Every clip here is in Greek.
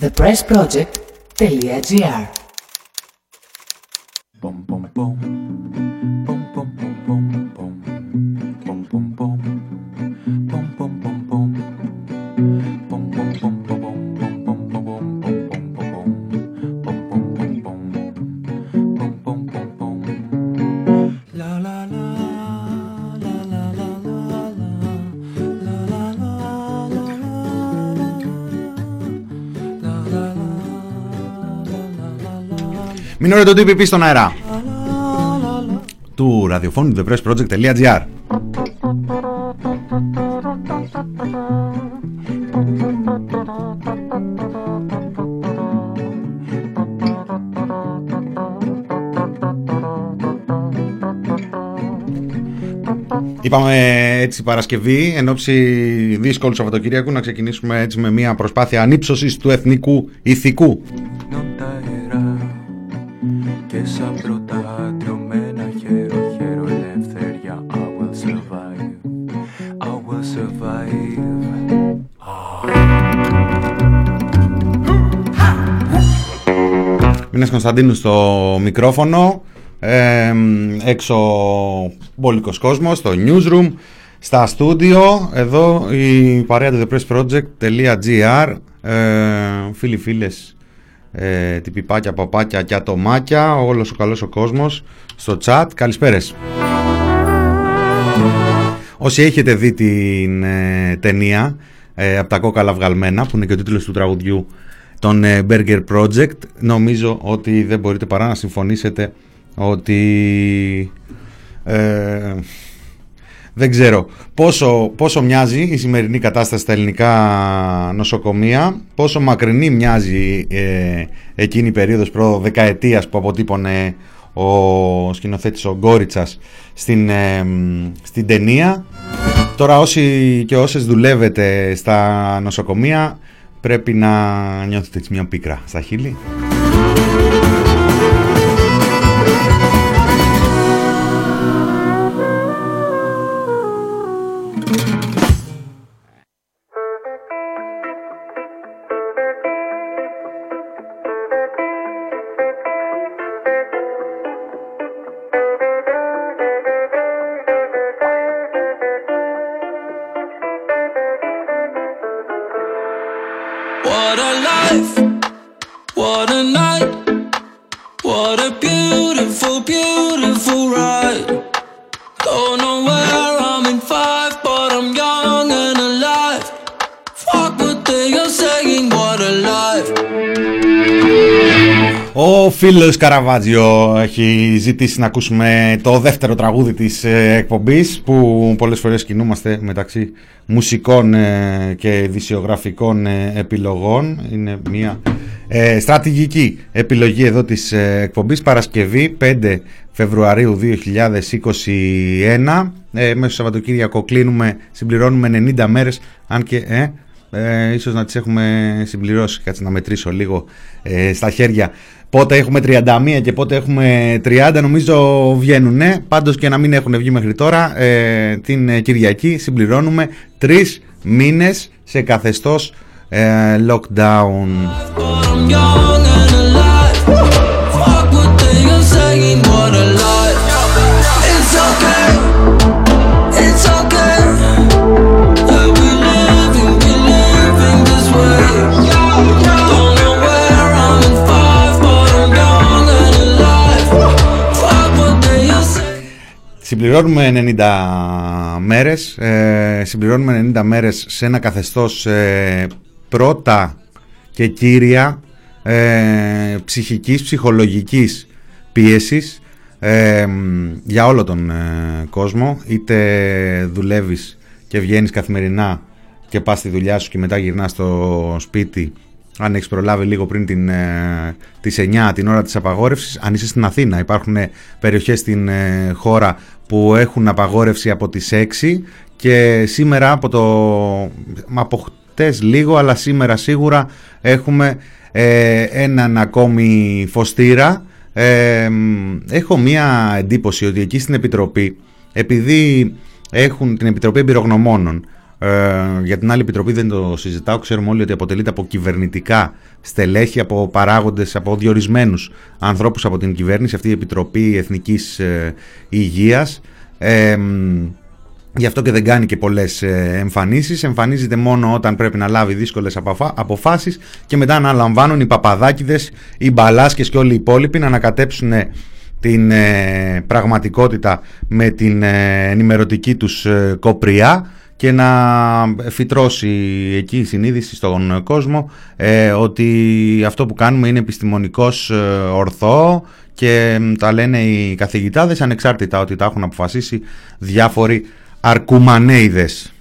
thepressproject.gr Μην ωραία το TPP στον αέρα του ραδιοφώνου thepressproject.gr Είπαμε έτσι Παρασκευή, εν ώψη δύσκολου Σαββατοκύριακου, να ξεκινήσουμε έτσι με μια προσπάθεια ανύψωσης του εθνικού ηθικού. Κωνσταντίνου στο μικρόφωνο ε, έξω μπόλικος κόσμος στο newsroom στα στούντιο. Εδώ η παρέα του thepressproject.gr ε, φίλοι φίλες ε, τυπιπάκια, παπάκια και ατομάκια όλος ο καλός ο κόσμος στο chat. Καλησπέρες. Όσοι έχετε δει την ε, ταινία ε, από τα κόκαλα βγαλμένα που είναι και ο τίτλος του τραγουδιού τον ε, Burger Project. Νομίζω ότι δεν μπορείτε παρά να συμφωνήσετε ότι ε, δεν ξέρω πόσο, πόσο μοιάζει η σημερινή κατάσταση στα ελληνικά νοσοκομεία πόσο μακρινή μοιάζει ε, εκείνη η περίοδος προ δεκαετίας που αποτύπωνε ο σκηνοθέτης ο Γκόριτσας στην, ε, στην ταινία. Τώρα όσοι και όσες δουλεύετε στα νοσοκομεία πρέπει να νιώθετε έτσι μια πίκρα στα χείλη. Φίλος Καραβάτζιο έχει ζητήσει να ακούσουμε το δεύτερο τραγούδι της ε, εκπομπής που πολλές φορές κινούμαστε μεταξύ μουσικών ε, και ειδησιογραφικών ε, επιλογών. Είναι μια στρατηγική επιλογή εδώ της εκπομπής Παρασκευή 5 Φεβρουαρίου 2021. Ε, μέσα στο Σαββατοκύριακο κλείνουμε, συμπληρώνουμε 90 μέρες αν και ε, ίσως να τις έχουμε συμπληρώσει, κάτσε να μετρήσω λίγο ε, στα χέρια. Πότε έχουμε 31 και πότε έχουμε 30 νομίζω βγαίνουν ναι, πάντως και να μην έχουν βγει μέχρι τώρα ε, την Κυριακή συμπληρώνουμε τρεις μήνες σε καθεστώς ε, lockdown Συμπληρώνουμε 90 μέρες, ε, συμπληρώνουμε 90 μέρες σε ένα καθεστώς ε, πρώτα και κύρια ε, ψυχικής, ψυχολογικής πίεσης ε, για όλο τον κόσμο. Είτε δουλεύεις και βγαίνεις καθημερινά και πας στη δουλειά σου και μετά γυρνάς στο σπίτι αν έχεις προλάβει λίγο πριν την, ε, τις 9 την ώρα της απαγόρευσης αν είσαι στην Αθήνα υπάρχουν περιοχές στην χώρα που έχουν απαγόρευση από τις 6 και σήμερα από το από χτες λίγο αλλά σήμερα σίγουρα έχουμε ε, έναν ακόμη φωστήρα. Ε, έχω μία εντύπωση ότι εκεί στην Επιτροπή επειδή έχουν την Επιτροπή Εμπειρογνωμόνων για την άλλη επιτροπή δεν το συζητάω. Ξέρουμε όλοι ότι αποτελείται από κυβερνητικά στελέχη, από παράγοντες, από διορισμένους ανθρώπους από την κυβέρνηση, αυτή η Επιτροπή Εθνικής Υγείας. Γι' αυτό και δεν κάνει και πολλές ε, εμφανίσεις. Εμφανίζεται μόνο όταν πρέπει να λάβει δύσκολες αποφάσεις και μετά αναλαμβάνουν οι παπαδάκιδες, οι μπαλάσκες και όλοι οι υπόλοιποι να ανακατέψουν ε, την ε, πραγματικότητα με την ενημερωτική τους κοπριά και να φυτρώσει εκεί η συνείδηση στον κόσμο ότι αυτό που κάνουμε είναι επιστημονικός ορθό και τα λένε οι καθηγητάδες ανεξάρτητα ότι τα έχουν αποφασίσει διάφοροι Αρκουμανέιδες.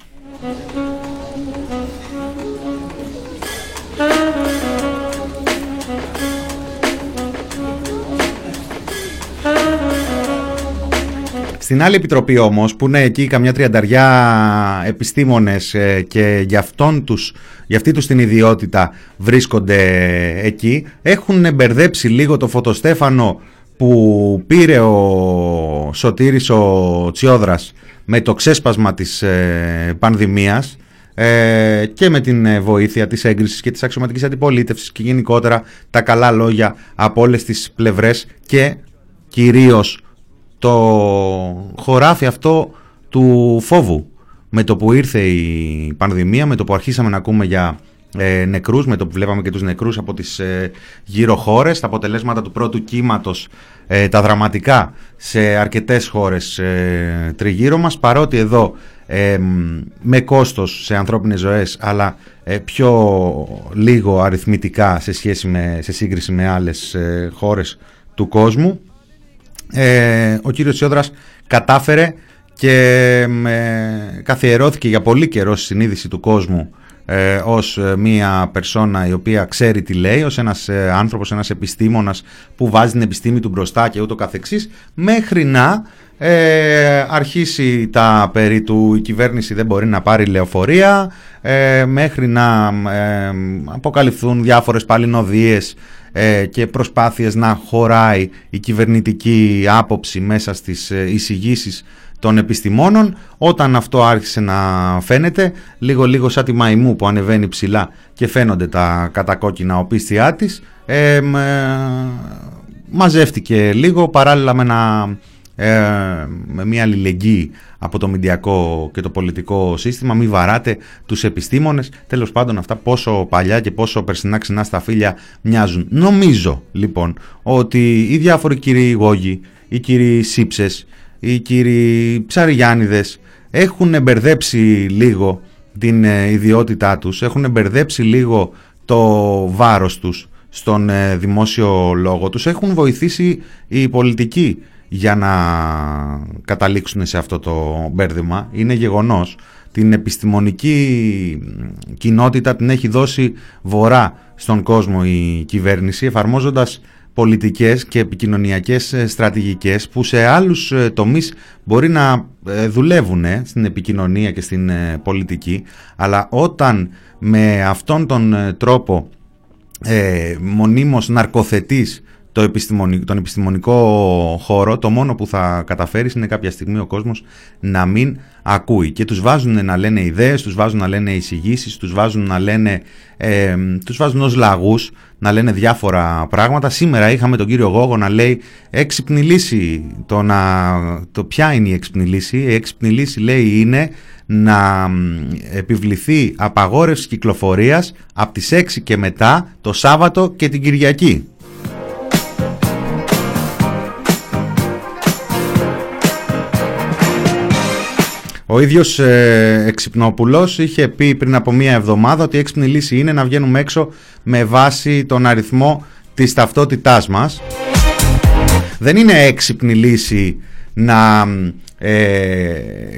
Στην άλλη επιτροπή όμως που είναι εκεί καμιά τριανταριά επιστήμονες ε, και για, αυτόν τους, για αυτή τους την ιδιότητα βρίσκονται εκεί έχουν μπερδέψει λίγο το φωτοστέφανο που πήρε ο Σωτήρης ο Τσιόδρας με το ξέσπασμα της ε, πανδημίας ε, και με την ε, βοήθεια της έγκρισης και της αξιωματικής αντιπολίτευσης και γενικότερα τα καλά λόγια από όλες τις πλευρές και κυρίως το χωράφι αυτό του φόβου. Με το που ήρθε η πανδημία, με το που αρχίσαμε να ακούμε για ε, νεκρούς, με το που βλέπαμε και τους νεκρούς από τις ε, γύρω χώρες, τα αποτελέσματα του πρώτου κύματος, ε, τα δραματικά σε αρκετές χώρες ε, τριγύρω μας, παρότι εδώ ε, με κόστος σε ανθρώπινες ζωές, αλλά πιο λίγο αριθμητικά σε, σχέση με, σε σύγκριση με άλλες χώρες του κόσμου, ο κύριος Σιόδρας κατάφερε και καθιερώθηκε για πολύ καιρό στη συνείδηση του κόσμου ε, ως ε, μια περσόνα η οποία ξέρει τι λέει, ως ένας ε, άνθρωπος, ένας επιστήμονας που βάζει την επιστήμη του μπροστά και ούτω καθεξής, μέχρι να ε, αρχίσει τα περί του η κυβέρνηση δεν μπορεί να πάρει λεωφορεία, ε, μέχρι να ε, αποκαλυφθούν διάφορες παλινοδίες και προσπάθειες να χωράει η κυβερνητική άποψη μέσα στις εισηγήσεις των επιστημόνων. Όταν αυτό άρχισε να φαίνεται λίγο λίγο σαν τη μαϊμού που ανεβαίνει ψηλά και φαίνονται τα κατακόκκινα οπίστια της ε, μαζεύτηκε λίγο παράλληλα με, ένα, ε, με μια αλληλεγγύη από το μηντιακό και το πολιτικό σύστημα μη βαράτε τους επιστήμονες. Τέλος πάντων αυτά πόσο παλιά και πόσο περσινά ξινά στα φίλια μοιάζουν. Νομίζω λοιπόν ότι οι διάφοροι κύριοι Γόγοι οι κύριοι Σύψες οι κύριοι Ψαριγιάννηδες έχουν μπερδέψει λίγο την ε, ιδιότητά τους, έχουν μπερδέψει λίγο το βάρος τους στον ε, δημόσιο λόγο τους, έχουν βοηθήσει οι πολιτικοί για να καταλήξουν σε αυτό το μπέρδεμα. Είναι γεγονός. Την επιστημονική κοινότητα την έχει δώσει βορρά στον κόσμο η κυβέρνηση εφαρμόζοντας πολιτικές και επικοινωνιακές ε, στρατηγικές που σε άλλους ε, τομείς μπορεί να ε, δουλεύουν στην επικοινωνία και στην πολιτική αλλά όταν με αυτόν τον τρόπο ε, μονίμως ναρκοθετείς το τον επιστημονικό χώρο το μόνο που θα καταφέρεις είναι κάποια στιγμή ο κόσμος να μην ακούει και τους βάζουν να λένε ιδέες, τους βάζουν να λένε εισηγήσεις, τους βάζουν να λένε ε, τους βάζουν ως λαγούς να λένε διάφορα πράγματα. Σήμερα είχαμε τον κύριο Γόγο να λέει έξυπνη λύση. Το, να, το ποια είναι η έξυπνη λύση; Η έξυπνη λύση λέει είναι να επιβληθεί απαγόρευση κυκλοφορίας από τις 6 και μετά το Σάββατο και την Κυριακή. Ο ίδιος ε, Εξυπνόπουλος είχε πει πριν από μία εβδομάδα ότι η έξυπνη λύση είναι να βγαίνουμε έξω με βάση τον αριθμό της ταυτότητάς μας. Δεν είναι έξυπνη λύση να ε,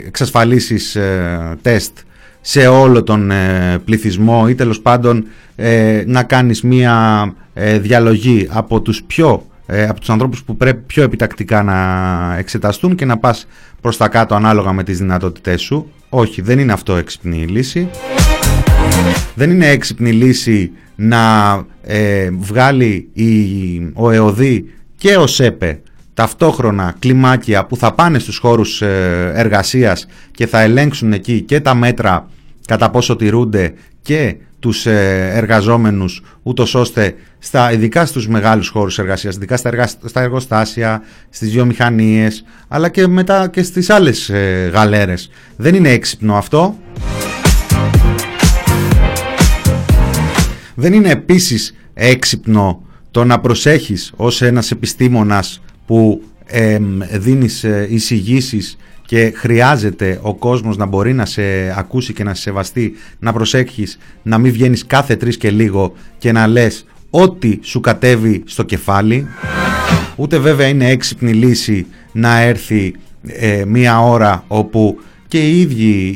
εξασφαλίσεις ε, τεστ σε όλο τον ε, πληθυσμό ή τέλος πάντων ε, να κάνεις μία διαλογή από τους πιο από τους ανθρώπους που πρέπει πιο επιτακτικά να εξεταστούν και να πας προς τα κάτω ανάλογα με τις δυνατότητές σου. Όχι, δεν είναι αυτό έξυπνη λύση. Δεν είναι έξυπνη λύση να ε, βγάλει η, ο ΕΟΔΗ και ο ΣΕΠΕ ταυτόχρονα κλιμάκια που θα πάνε στους χώρους ε, εργασίας και θα ελέγξουν εκεί και τα μέτρα κατά πόσο τηρούνται και τους ε, εργαζόμενους ούτως ώστε στα, ειδικά στους μεγάλους χώρους εργασίας, ειδικά στα, στα εργοστάσια, στις βιομηχανίες αλλά και μετά και στις άλλες ε, γαλέρες. Δεν είναι έξυπνο αυτό. Δεν είναι επίσης έξυπνο το να προσέχεις ως ένας επιστήμονας που ε, δίνεις εισηγήσεις και χρειάζεται ο κόσμος να μπορεί να σε ακούσει και να σε σεβαστεί, να προσέχεις να μην βγαίνεις κάθε τρεις και λίγο και να λες ό,τι σου κατέβει στο κεφάλι. Ούτε βέβαια είναι έξυπνη λύση να έρθει ε, μία ώρα όπου και η,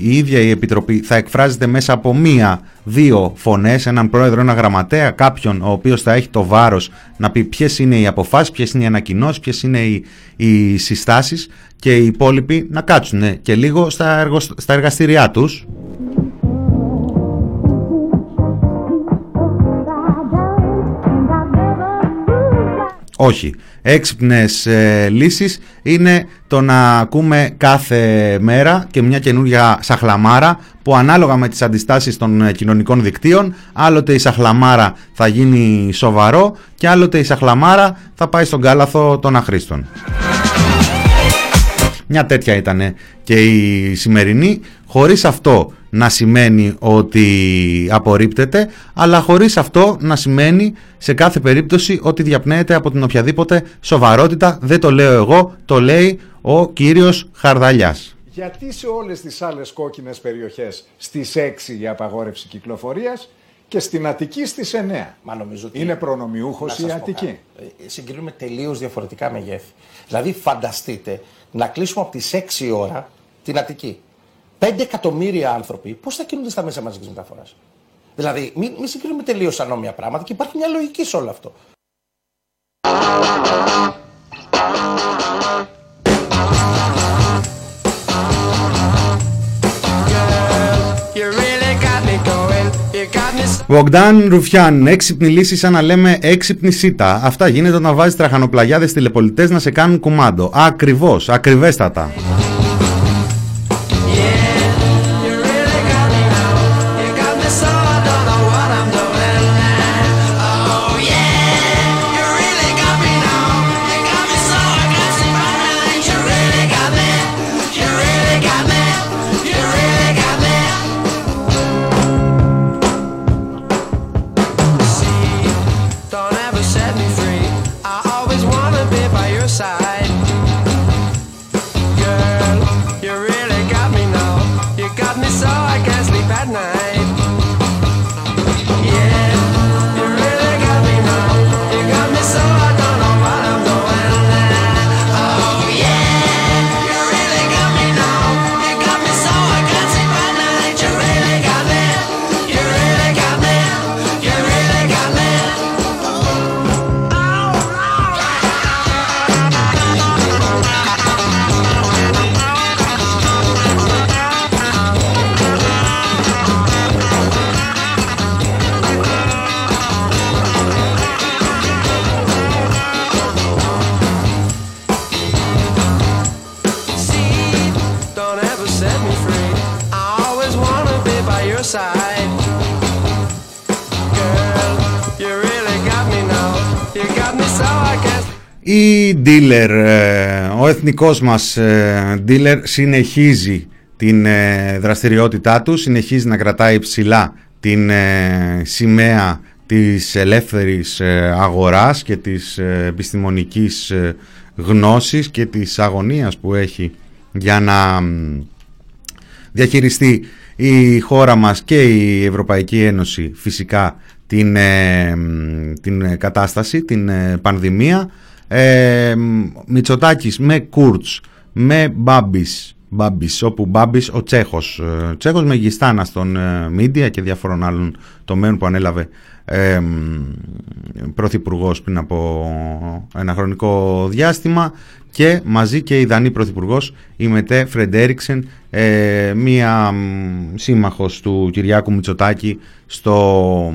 η ίδια η Επιτροπή θα εκφράζεται μέσα από μία-δύο φωνές, έναν πρόεδρο, ένα γραμματέα, κάποιον ο οποίος θα έχει το βάρος να πει ποιες είναι οι αποφάσεις, ποιες είναι οι ανακοινώσεις, ποιες είναι οι, οι συστάσεις και οι υπόλοιποι να κάτσουν και λίγο στα, στα εργαστηριά τους. Όχι. Έξυπνες ε, λύσεις είναι το να ακούμε κάθε μέρα και μια καινούργια σαχλαμάρα που ανάλογα με τις αντιστάσεις των ε, κοινωνικών δικτύων άλλοτε η σαχλαμάρα θα γίνει σοβαρό και άλλοτε η σαχλαμάρα θα πάει στον κάλαθο των αχρήστων. Μια τέτοια ήταν και η σημερινή, χωρίς αυτό να σημαίνει ότι απορρίπτεται, αλλά χωρίς αυτό να σημαίνει σε κάθε περίπτωση ότι διαπνέεται από την οποιαδήποτε σοβαρότητα. Δεν το λέω εγώ, το λέει ο κύριος Χαρδαλιάς. Γιατί σε όλες τις άλλες κόκκινες περιοχές στις 6 η απαγόρευση κυκλοφορίας και στην Αττική στις 9. Μα νομίζω ότι Είναι προνομιούχος η Αττική. Ε, συγκρίνουμε τελείως διαφορετικά μεγέθη. Δηλαδή φανταστείτε να κλείσουμε από τις 6 ώρα την Αττική. 5 εκατομμύρια άνθρωποι πώς θα κινούνται στα μέσα μαζικής μεταφοράς; Δηλαδή μην, μην συγκρίνουμε τελείως ανώμια πράγματα και υπάρχει μια λογική σε όλο αυτό. Βογκδάν Ρουφιάν, έξυπνη λύση σαν να λέμε έξυπνη σίτα. Αυτά γίνεται να βάζεις τραχανοπλαγιάδες τηλεπολιτές να σε κάνουν κουμάντο. Ακριβώς, ακριβέστατα. Dealer, ε, ο εθνικός μας ε, dealer συνεχίζει την ε, δραστηριότητά του, συνεχίζει να κρατάει ψηλά την σημαία της ελεύθερης αγοράς και της επιστημονικής γνώσης και της αγωνίας που έχει για να διαχειριστεί η χώρα μας και η Ευρωπαϊκή Ένωση φυσικά την, την κατάσταση, την πανδημία ε, Μητσοτάκης με Κούρτς, με Μπάμπης, Μπάμπης, όπου Μπάμπης ο Τσέχος, ε, Τσέχος με γιστάνα στον ε, Μίντια και διάφορων άλλων τομέων που ανέλαβε ε, πρωθυπουργός πριν από ένα χρονικό διάστημα και μαζί και η Δανή Πρωθυπουργός, η Μετέ Φρεντέριξεν, ε, μία σύμμαχος του Κυριάκου Μητσοτάκη στο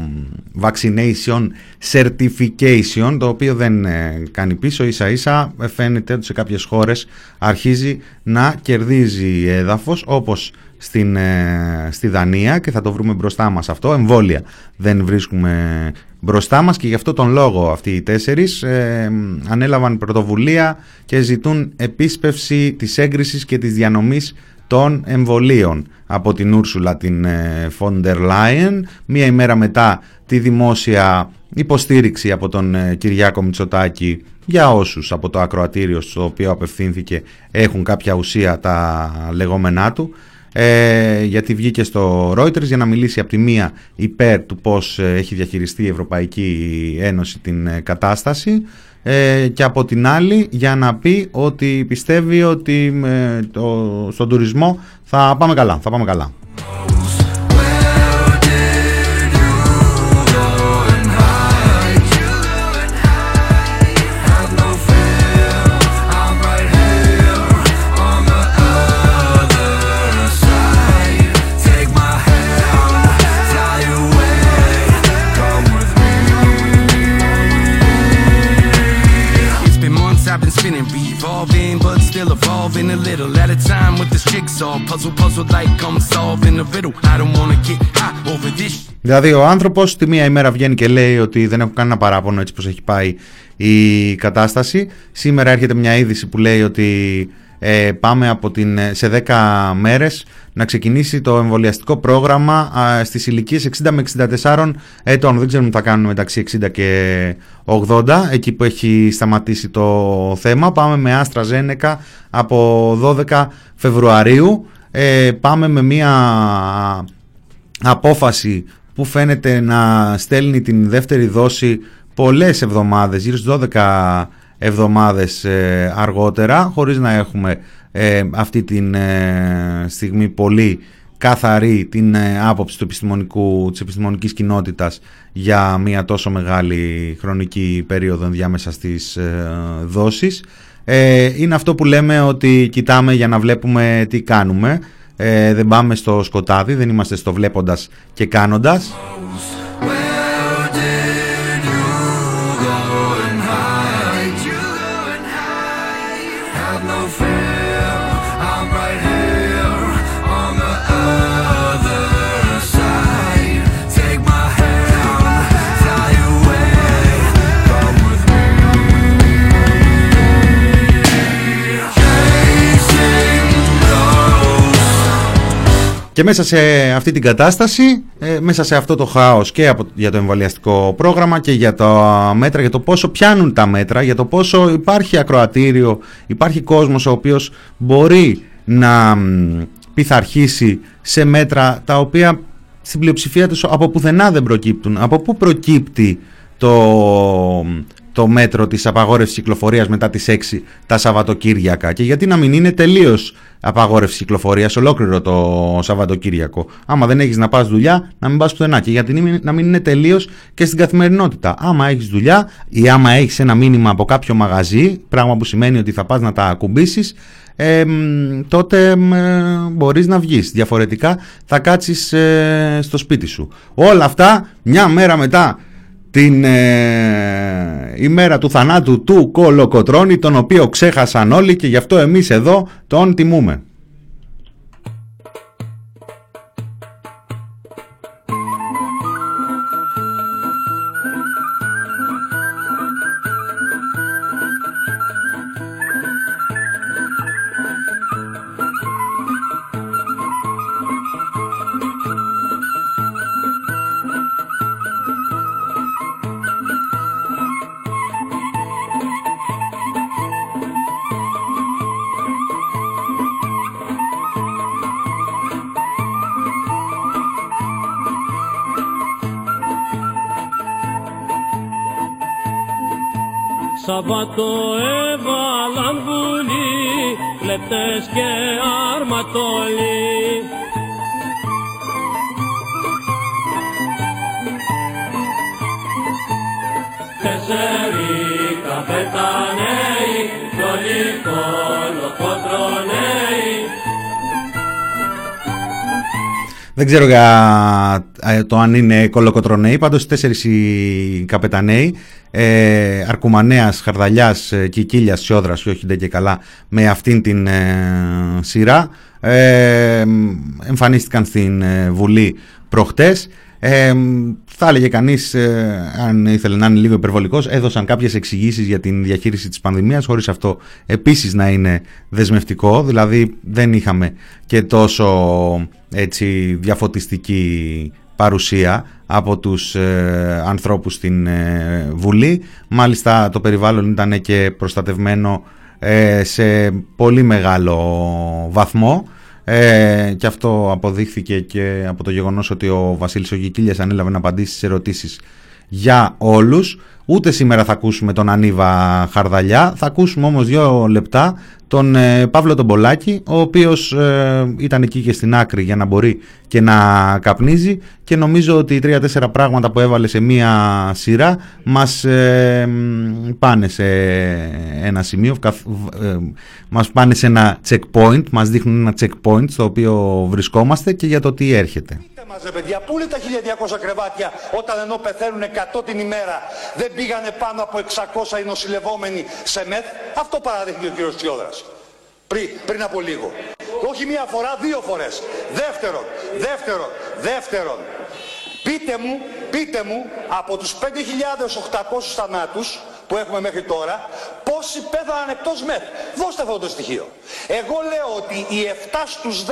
Vaccination Certification, το οποίο δεν ε, κάνει πίσω, ίσα ίσα φαίνεται ότι σε κάποιες χώρες αρχίζει να κερδίζει έδαφος, όπως στην, ε, στη Δανία και θα το βρούμε μπροστά μας αυτό. Εμβόλια δεν βρίσκουμε μπροστά μας και γι' αυτό τον λόγο αυτοί οι τέσσερις ε, ανέλαβαν πρωτοβουλία και ζητούν επίσπευση της έγκρισης και της διανομής των εμβολίων από την Ούρσουλα την Φόντερ Λάιεν μία ημέρα μετά τη δημόσια υποστήριξη από τον ε, Κυριάκο Μητσοτάκη για όσους από το ακροατήριο στο οποίο απευθύνθηκε έχουν κάποια ουσία τα λεγόμενά του ε, γιατί βγήκε στο Reuters για να μιλήσει από τη μία υπέρ του πώς ε, έχει διαχειριστεί η Ευρωπαϊκή Ένωση την ε, κατάσταση ε, και από την άλλη για να πει ότι πιστεύει ότι το, στον τουρισμό θα πάμε καλά, θα πάμε καλά. Evolving a little at a time with this jigsaw. Puzzle puzzle like I'm solving a riddle. I don't wanna get high over this Δηλαδή ο άνθρωπος τη μία ημέρα βγαίνει και λέει ότι δεν έχω κανένα παράπονο έτσι πως έχει πάει η κατάσταση. Σήμερα έρχεται μια είδηση που λέει ότι ε, πάμε από την, σε 10 μέρες να ξεκινήσει το εμβολιαστικό πρόγραμμα α, στις ηλικίες 60 με 64 ετών. Δεν ξέρουμε τι θα κάνουν μεταξύ 60 και 80, εκεί που έχει σταματήσει το θέμα. Πάμε με Άστρα Ζένεκα από 12 Φεβρουαρίου. Ε, πάμε με μια απόφαση που φαίνεται να στέλνει την δεύτερη δόση πολλές εβδομάδες, γύρω στις 12 εβδομάδες ε, αργότερα χωρίς να έχουμε ε, αυτή τη ε, στιγμή πολύ καθαρή την άποψη του επιστημονικού, της επιστημονικής κοινότητας για μια τόσο μεγάλη χρονική περίοδο ενδιάμεσα στις δόσεις. Είναι αυτό που λέμε ότι κοιτάμε για να βλέπουμε τι κάνουμε. Δεν πάμε στο σκοτάδι, δεν είμαστε στο βλέποντας και κάνοντας. Και μέσα σε αυτή την κατάσταση, ε, μέσα σε αυτό το χάος και για το εμβολιαστικό πρόγραμμα και για τα μέτρα, για το πόσο πιάνουν τα μέτρα, για το πόσο υπάρχει ακροατήριο, υπάρχει κόσμος ο οποίος μπορεί να πειθαρχήσει σε μέτρα τα οποία στην πλειοψηφία τους από πουθενά δεν προκύπτουν. Από πού προκύπτει το, το μέτρο της απαγόρευσης κυκλοφορίας μετά τις 6 τα Σαββατοκύριακα και γιατί να μην είναι τελείως απαγόρευση κυκλοφορίας ολόκληρο το Σαββατοκύριακο. Άμα δεν έχεις να πας δουλειά, να μην πας πουθενά και γιατί να μην είναι τελείως και στην καθημερινότητα. Άμα έχεις δουλειά ή άμα έχεις ένα μήνυμα από κάποιο μαγαζί, πράγμα που σημαίνει ότι θα πας να τα ακουμπήσεις, ε, τότε ε, μπορείς να βγεις. Διαφορετικά θα κάτσεις ε, στο σπίτι σου. Όλα αυτά μια μέρα μετά την ε, ημέρα του θανάτου του Κολοκοτρώνη τον οποίο ξέχασαν όλοι και γι' αυτό εμείς εδώ τον τιμούμε. Σαββατό έβαλαν βουλή, κλέπτες και αρματόλοι. Τέσσερι καπεταναίοι, όλοι κολοκοτροναίοι, δεν ξέρω για ε, το αν είναι κολοκοτροναίοι, πάντως τέσσερις οι καπεταναίοι, ε, Αρκουμανέας, Χαρδαλιάς, ε, Κικίλιας, Σιόδρας και όχι και καλά με αυτήν την ε, σειρά. ε, εμφανίστηκαν στην ε, Βουλή προχτές. Ε, θα έλεγε κανείς, ε, αν ήθελε να είναι λίγο υπερβολικός, έδωσαν κάποιες εξηγήσεις για την διαχείριση της πανδημίας, χωρίς αυτό επίσης να είναι δεσμευτικό, δηλαδή δεν είχαμε και τόσο έτσι, διαφωτιστική παρουσία από τους ε, ανθρώπους στην ε, Βουλή. Μάλιστα το περιβάλλον ήταν και προστατευμένο ε, σε πολύ μεγάλο βαθμό ε, και αυτό αποδείχθηκε και από το γεγονός ότι ο Βασίλης Ογικίλιας ανέλαβε να απαντήσει στις ερωτήσεις για όλους. Ούτε σήμερα θα ακούσουμε τον Ανίβα Χαρδαλιά, θα ακούσουμε όμως δύο λεπτά τον ε, Παύλο τον Πολάκη, ο οποίος ε, ήταν εκεί και στην άκρη για να μπορεί και να καπνίζει. Και νομίζω ότι οι τρία-τέσσερα πράγματα που έβαλε σε μία σειρά μας ε, πάνε σε ένα σημείο, ε, μας πάνε σε ένα checkpoint, μας δείχνουν ένα checkpoint στο οποίο βρισκόμαστε και για το τι έρχεται. Μαζε παιδιά, πού είναι τα 1200 κρεβάτια όταν ενώ πεθαίνουν 100 την ημέρα; Δεν πήγανε πάνω από 600 οι νοσηλευόμενοι σε ΜΕΘ. Αυτό παραδείχνει ο κύριος Τσιόδρας. Πριν, πριν από λίγο. Όχι μία φορά, δύο φορές. Δεύτερον, δεύτερον, δεύτερον. Πείτε μου, πείτε μου, από τους 5.800 θανάτους που έχουμε μέχρι τώρα, πόσοι πέθαναν εκτός ΜΕΘ. Δώστε αυτό το στοιχείο. Εγώ λέω ότι οι 7 στους 10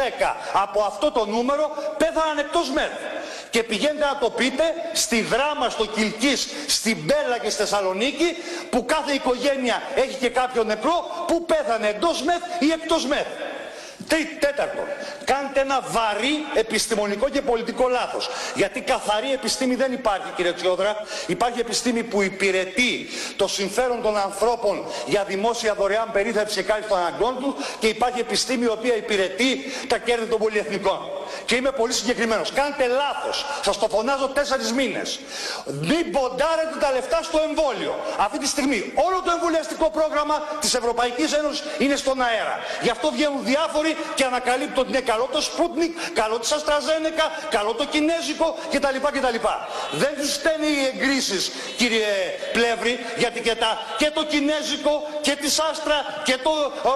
από αυτό το νούμερο πέθαναν εκτός ΜΕΘ. Και πηγαίνετε να το πείτε στη Δράμα, στο Κιλκής, στην Μπέλα και στη Θεσσαλονίκη που κάθε οικογένεια έχει και κάποιο νεκρό που πέθανε εντός ΜΕΘ ή εκτός ΜΕΘ. Τρίτο, τέταρτο, κάντε ένα βαρύ επιστημονικό και πολιτικό λάθος. Γιατί καθαρή επιστήμη δεν υπάρχει κύριε Τσιόδρα. Υπάρχει επιστήμη που υπηρετεί το συμφέρον των ανθρώπων για δημόσια δωρεάν περίθαλψη και κάτι των αναγκών τους και υπάρχει επιστήμη η οποία υπηρετεί τα κέρδη των πολυεθνικών. Και είμαι πολύ συγκεκριμένος. Κάντε λάθος. Σας το φωνάζω τέσσερις μήνες. Μην ποντάρετε τα λεφτά στο εμβόλιο. Αυτή τη στιγμή όλο το εμβολιαστικό πρόγραμμα της Ευρωπαϊκής Ένωσης είναι στον αέρα. Γι' αυτό βγαίνουν διάφοροι και ανακαλύπτουν ότι είναι καλό το Sputnik, καλό της Αστραζένεκα, καλό το Κινέζικο κτλ. κτλ. Δεν τους στέλνει οι εγκρίσεις κύριε Πλεύρη γιατί και, τα, και το Κινέζικο και της Άστρα και το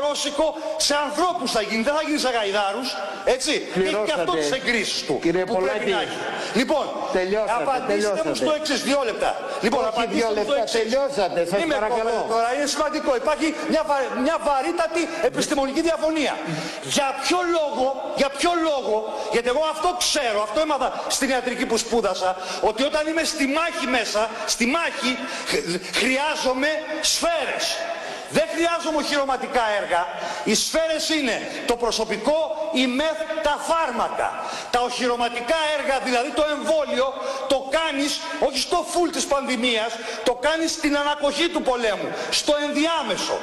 Ρώσικο σε ανθρώπους θα γίνει, δεν θα γίνει σε γαϊδάρους. Έτσι. Έχει και αυτό τις εγκρίσεις του κύριε που Πολάκη, πρέπει να έχει. Λοιπόν, τελειώσατε, απαντήστε τελειώσατε. μου στο εξής, δύο λεπτά. Λοιπόν, Όχι απαντήστε δύο μου στο λεπτά, εξής. τελειώσατε, σας Είμαι παρακαλώ. κομμένος τώρα, είναι σημαντικό. Υπάρχει μια, βα- μια βαρύτατη επιστημονική διαφωνία. Για ποιο λόγο, για ποιο λόγο, γιατί εγώ αυτό ξέρω, αυτό έμαθα στην ιατρική που σπούδασα, ότι όταν είμαι στη μάχη μέσα, στη μάχη, χ- χρειάζομαι σφαίρες. Δεν χρειάζομαι οχυρωματικά έργα. Οι σφαίρες είναι το προσωπικό, η μεθ, τα φάρμακα. Τα οχυρωματικά έργα, δηλαδή το εμβόλιο, το κάνεις όχι στο φουλ της πανδημίας, το κάνεις στην ανακοχή του πολέμου, στο ενδιάμεσο.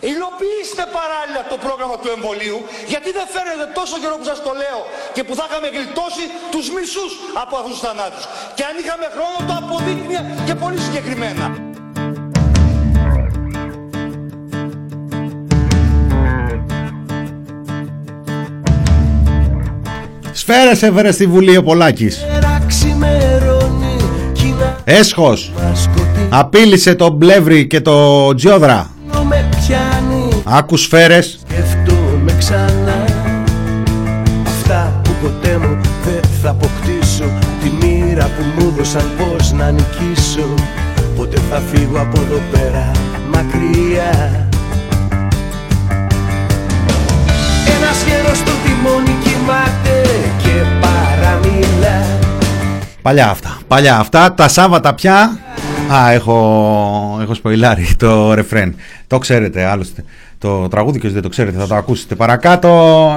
Υλοποιήστε παράλληλα το πρόγραμμα του εμβολίου, γιατί δεν φέρετε τόσο καιρό που σας το λέω και που θα είχαμε γλιτώσει τους μισούς από αυτούς τους θανάτους. Και αν είχαμε χρόνο το αποδείκνυε και πολύ συγκεκριμένα. Σφαίρες έφερε στη Βουλή ο Πολάκης. Έσχος. Απείλησε τον Πλεύρη και το Τζιόδρα. Με πιάνει Άκου σφαίρες. Σκέφτομαι ξανά. Αυτά που ποτέ μου δεν θα αποκτήσω. Τη μοίρα που μου δώσαν πως να νικήσω. Πότε θα φύγω από εδώ πέρα μακριά Παλιά αυτά Παλιά αυτά Τα Σάββατα πια Α έχω, έχω σποϊλάρει το ρεφρέν Το ξέρετε άλλωστε το τραγούδι και όσοι δεν το ξέρετε θα το ακούσετε παρακάτω.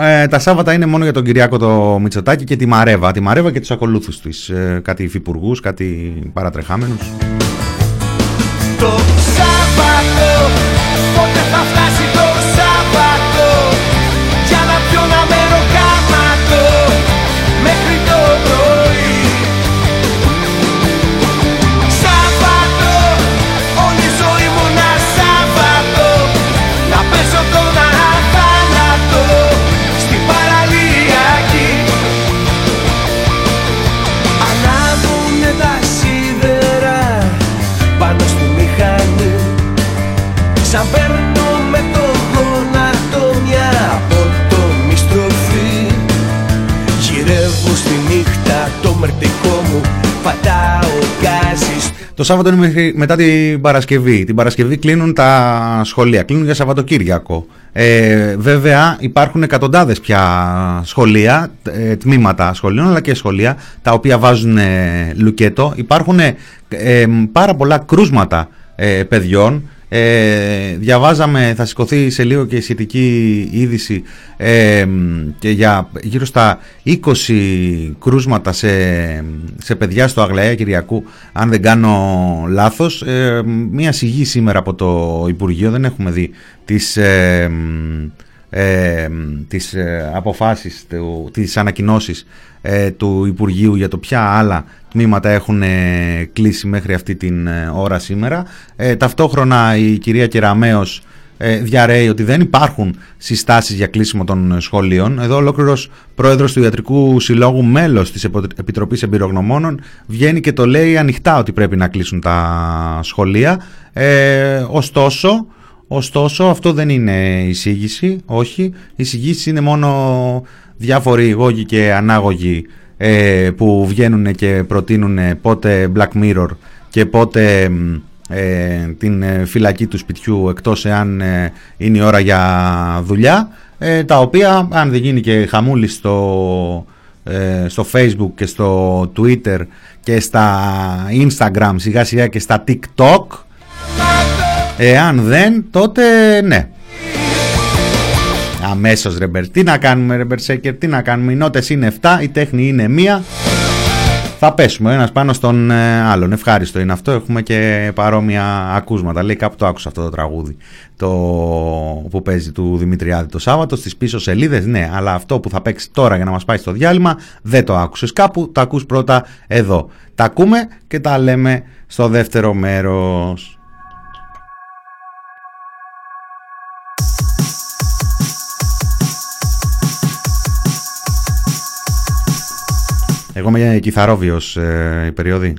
Ε, τα Σάββατα είναι μόνο για τον Κυριάκο το Μητσοτάκη και τη Μαρέβα. Τη Μαρέβα και τους ακολούθους της. Ε, κάτι υφυπουργούς, κάτι παρατρεχάμενους. Το το Σάββατο είναι μετά την Παρασκευή. Την Παρασκευή κλείνουν τα σχολεία, κλείνουν για Σαββατοκύριακο. Ε, βέβαια υπάρχουν εκατοντάδες πια σχολεία, ε, τμήματα σχολείων αλλά και σχολεία τα οποία βάζουν ε, λουκέτο. Υπάρχουν ε, πάρα πολλά κρούσματα παιδιών ε, διαβάζαμε, θα σηκωθεί σε λίγο και η σχετική είδηση ε, και για γύρω στα 20 κρούσματα σε, σε παιδιά στο Αγλαία Κυριακού, αν δεν κάνω λάθος. Ε, μία σιγή σήμερα από το Υπουργείο, δεν έχουμε δει τις, ε, ε, τις αποφάσεις, τις ανακοινώσεις του Υπουργείου για το ποια άλλα τμήματα έχουν ε, κλείσει μέχρι αυτή την ε, ώρα σήμερα. Ε, ταυτόχρονα η κυρία Κεραμέως διαρρέει ότι δεν υπάρχουν συστάσεις για κλείσιμο των σχολείων. Εδώ ολόκληρος πρόεδρος του Ιατρικού Συλλόγου, μέλος της Επιτροπής Εμπειρογνωμόνων, βγαίνει και το λέει ανοιχτά ότι πρέπει να κλείσουν τα σχολεία. Ε, ωστόσο, ωστόσο, αυτό δεν είναι εισήγηση, όχι. Η εισηγήση είναι μόνο διάφοροι γόγοι και ανάγωγοι ε, που βγαίνουν και προτείνουν πότε Black Mirror και πότε ε, την ε, φυλακή του σπιτιού εκτός εάν ε, είναι η ώρα για δουλειά τα οποία αν δεν γίνει και χαμούλη στο, στο facebook και στο twitter και στα instagram σιγά σιγά και στα tiktok εάν δεν τότε ναι Αμέσως ρεμπερ. Τι να κάνουμε ρεμπερ Σέκερ, τι να κάνουμε. Οι νότες είναι 7, η τέχνη είναι μία. Θα πέσουμε ένας πάνω στον ε, άλλον. Ευχάριστο είναι αυτό. Έχουμε και παρόμοια ακούσματα. Λέει κάπου το άκουσα αυτό το τραγούδι το... που παίζει του Δημητριάδη το Σάββατο στις πίσω σελίδες. Ναι, αλλά αυτό που θα παίξει τώρα για να μας πάει στο διάλειμμα δεν το άκουσες κάπου. Το ακούς πρώτα εδώ. Τα ακούμε και τα λέμε στο δεύτερο μέρος. Εγώ είμαι κιθαρόβιος ε, η περίοδη.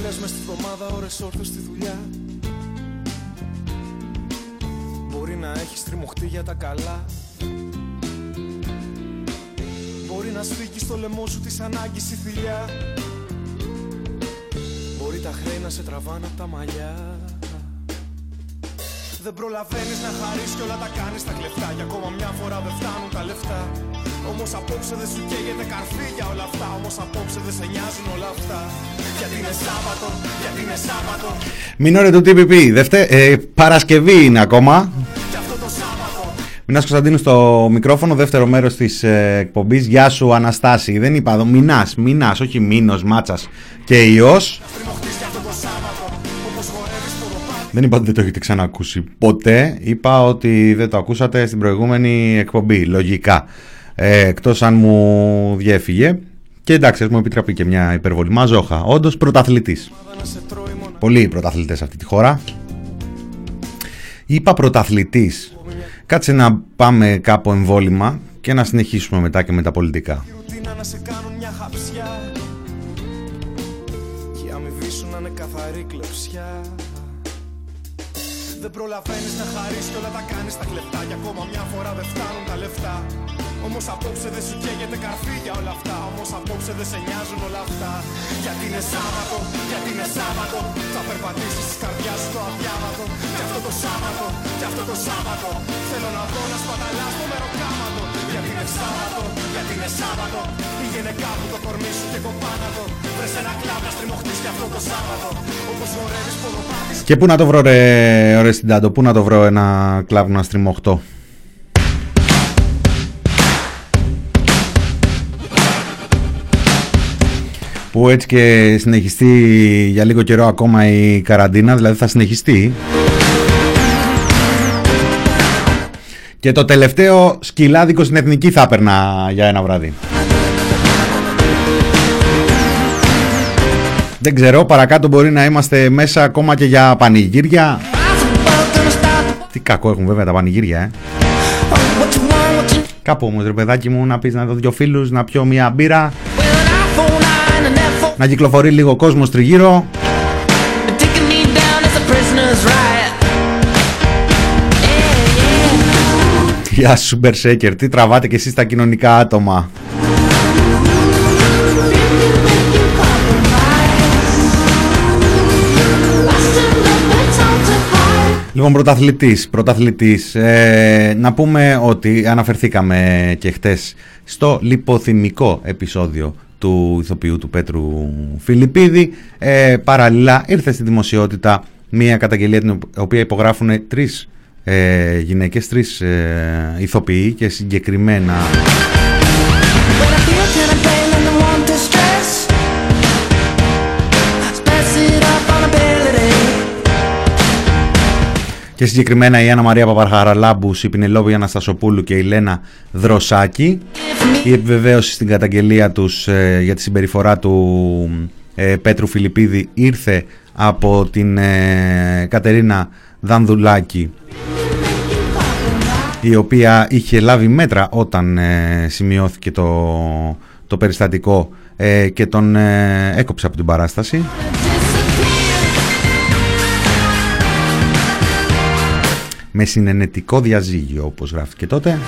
Ώρες μες στη βδομάδα, ώρες όρθιος στη δουλειά. Μπορεί να έχεις τριμωχτεί για τα καλά. Μπορεί να σφίγγει στο λαιμό σου της ανάγκης η θηλιά. Μπορεί τα χρέη να σε τραβάνε απ' τα μαλλιά. Δεν προλαβαίνεις να χαρείς και όλα τα κάνεις τα κλεφτά. Για ακόμα μια φορά δεν φτάνουν τα λεφτά Όμως απόψε δεν σου καίγεται καρφί για όλα αυτά. Όμως απόψε δεν σε νοιάζουν όλα αυτά. Γιατί είναι Σάββατο, γιατί είναι Σάββατο. Μην του TPP, Δευτε... ε, Παρασκευή είναι ακόμα. Και αυτό το Σάββατο. Μινάς Κωνσταντίνου στο μικρόφωνο, δεύτερο μέρος της ε, εκπομπής. Γεια σου Αναστάση, δεν είπα εδώ, Μινάς, Μινάς, όχι Μίνος, Μάτσας και Υιός. Τριμωχτείς και αυτό το Σάββατο Όπως χορεύεις ποδοπάτι Δεν είπα ότι δεν το έχετε ξανακούσει ποτέ. Είπα ότι δεν το ακούσατε στην προηγούμενη εκπομπή. Λογικά. Ε, εκτός αν μου διέφυγε. Και εντάξει, ας μου επιτραπεί και μια υπερβολή. Μαζόχα. Όντως πρωταθλητής. να σε τρώει μόνο Πολλοί πρωταθλητές σε αυτή τη χώρα. Είπα πρωταθλητής. Κάτσε να πάμε κάπου εμβόλυμα και να συνεχίσουμε μετά και με τα πολιτικά. Η ρουτίνα να σε κάνουν μια χαψιά Και η αμοιβή σου να είναι καθαρή κλεψιά Δεν προλαβαίνεις να χαρείς και όλα τα κάνεις τα κλεφτά Και ακόμα μια φορά δεν φτάνουν τα λεφτά Όμως απόψε δεν σου καίγεται καρφί για όλα αυτά. Όμως απόψε δεν σε νοιάζουν όλα αυτά. Γιατί είναι Σάββατο, γιατί είναι Σάββατο. Θα περπατήσεις της καρδιάς σου το αδιάβατο. Και αυτό το Σάββατο, και αυτό το Σάββατο. Θέλω να δω να σπαταλάς το μεροκάματο. Γιατί είναι Σάββατο, γιατί είναι Σάββατο. Πήγαινε κάπου το κορμί σου και κοπάνατο. Βρες ένα κλαμπ να στριμωχτείς και αυτό το Σάββατο. Όπως χορεύεις ποδοπάτης. Και πού να το βρω ρε, ρε Συντάντο, πού να το βρω ένα κλαμπ να στριμωχτώ; Που έτσι και συνεχιστεί για λίγο καιρό ακόμα η καραντίνα, δηλαδή θα συνεχιστεί. Και το τελευταίο σκυλάδικο στην εθνική θα έπαιρνα για ένα βράδυ. Δεν ξέρω, παρακάτω μπορεί να είμαστε μέσα ακόμα και για πανηγύρια. Τι κακό έχουν βέβαια τα πανηγύρια, ε. Κάπου όμως ρε παιδάκι μου να πεις να δω δυο φίλους, να πιω μια μπύρα, να κυκλοφορεί λίγο κόσμος τριγύρω. Γεια σου Μπερσέκερ, τι τραβάτε και εσείς τα κοινωνικά άτομα. Λοιπόν, πρωταθλητής, πρωταθλητής. Ε, να πούμε ότι αναφερθήκαμε και χτες στο λιποθυμικό επεισόδιο του ηθοποιού του Πέτρου Φιλιππίδη. Ε, παραλληλά ήρθε στη δημοσιότητα μια καταγγελία την οποία υπογράφουν τρεις ε, γυναίκες, τρεις ε, ηθοποιοί και συγκεκριμένα... Και συγκεκριμένα η Άννα Μαρία Παπαρχαραλάμπους, η Πινελόβη Αναστασοπούλου και η Λένα Δροσάκη. Η επιβεβαίωση στην καταγγελία τους ε, για τη συμπεριφορά του ε, Πέτρου Φιλιππίδη ήρθε από την ε, Κατερίνα Δανδουλάκη η οποία είχε λάβει μέτρα όταν ε, σημειώθηκε το, το περιστατικό ε, και τον ε, έκοψε από την παράσταση. Με συνενετικό διαζύγιο όπως γράφτηκε τότε.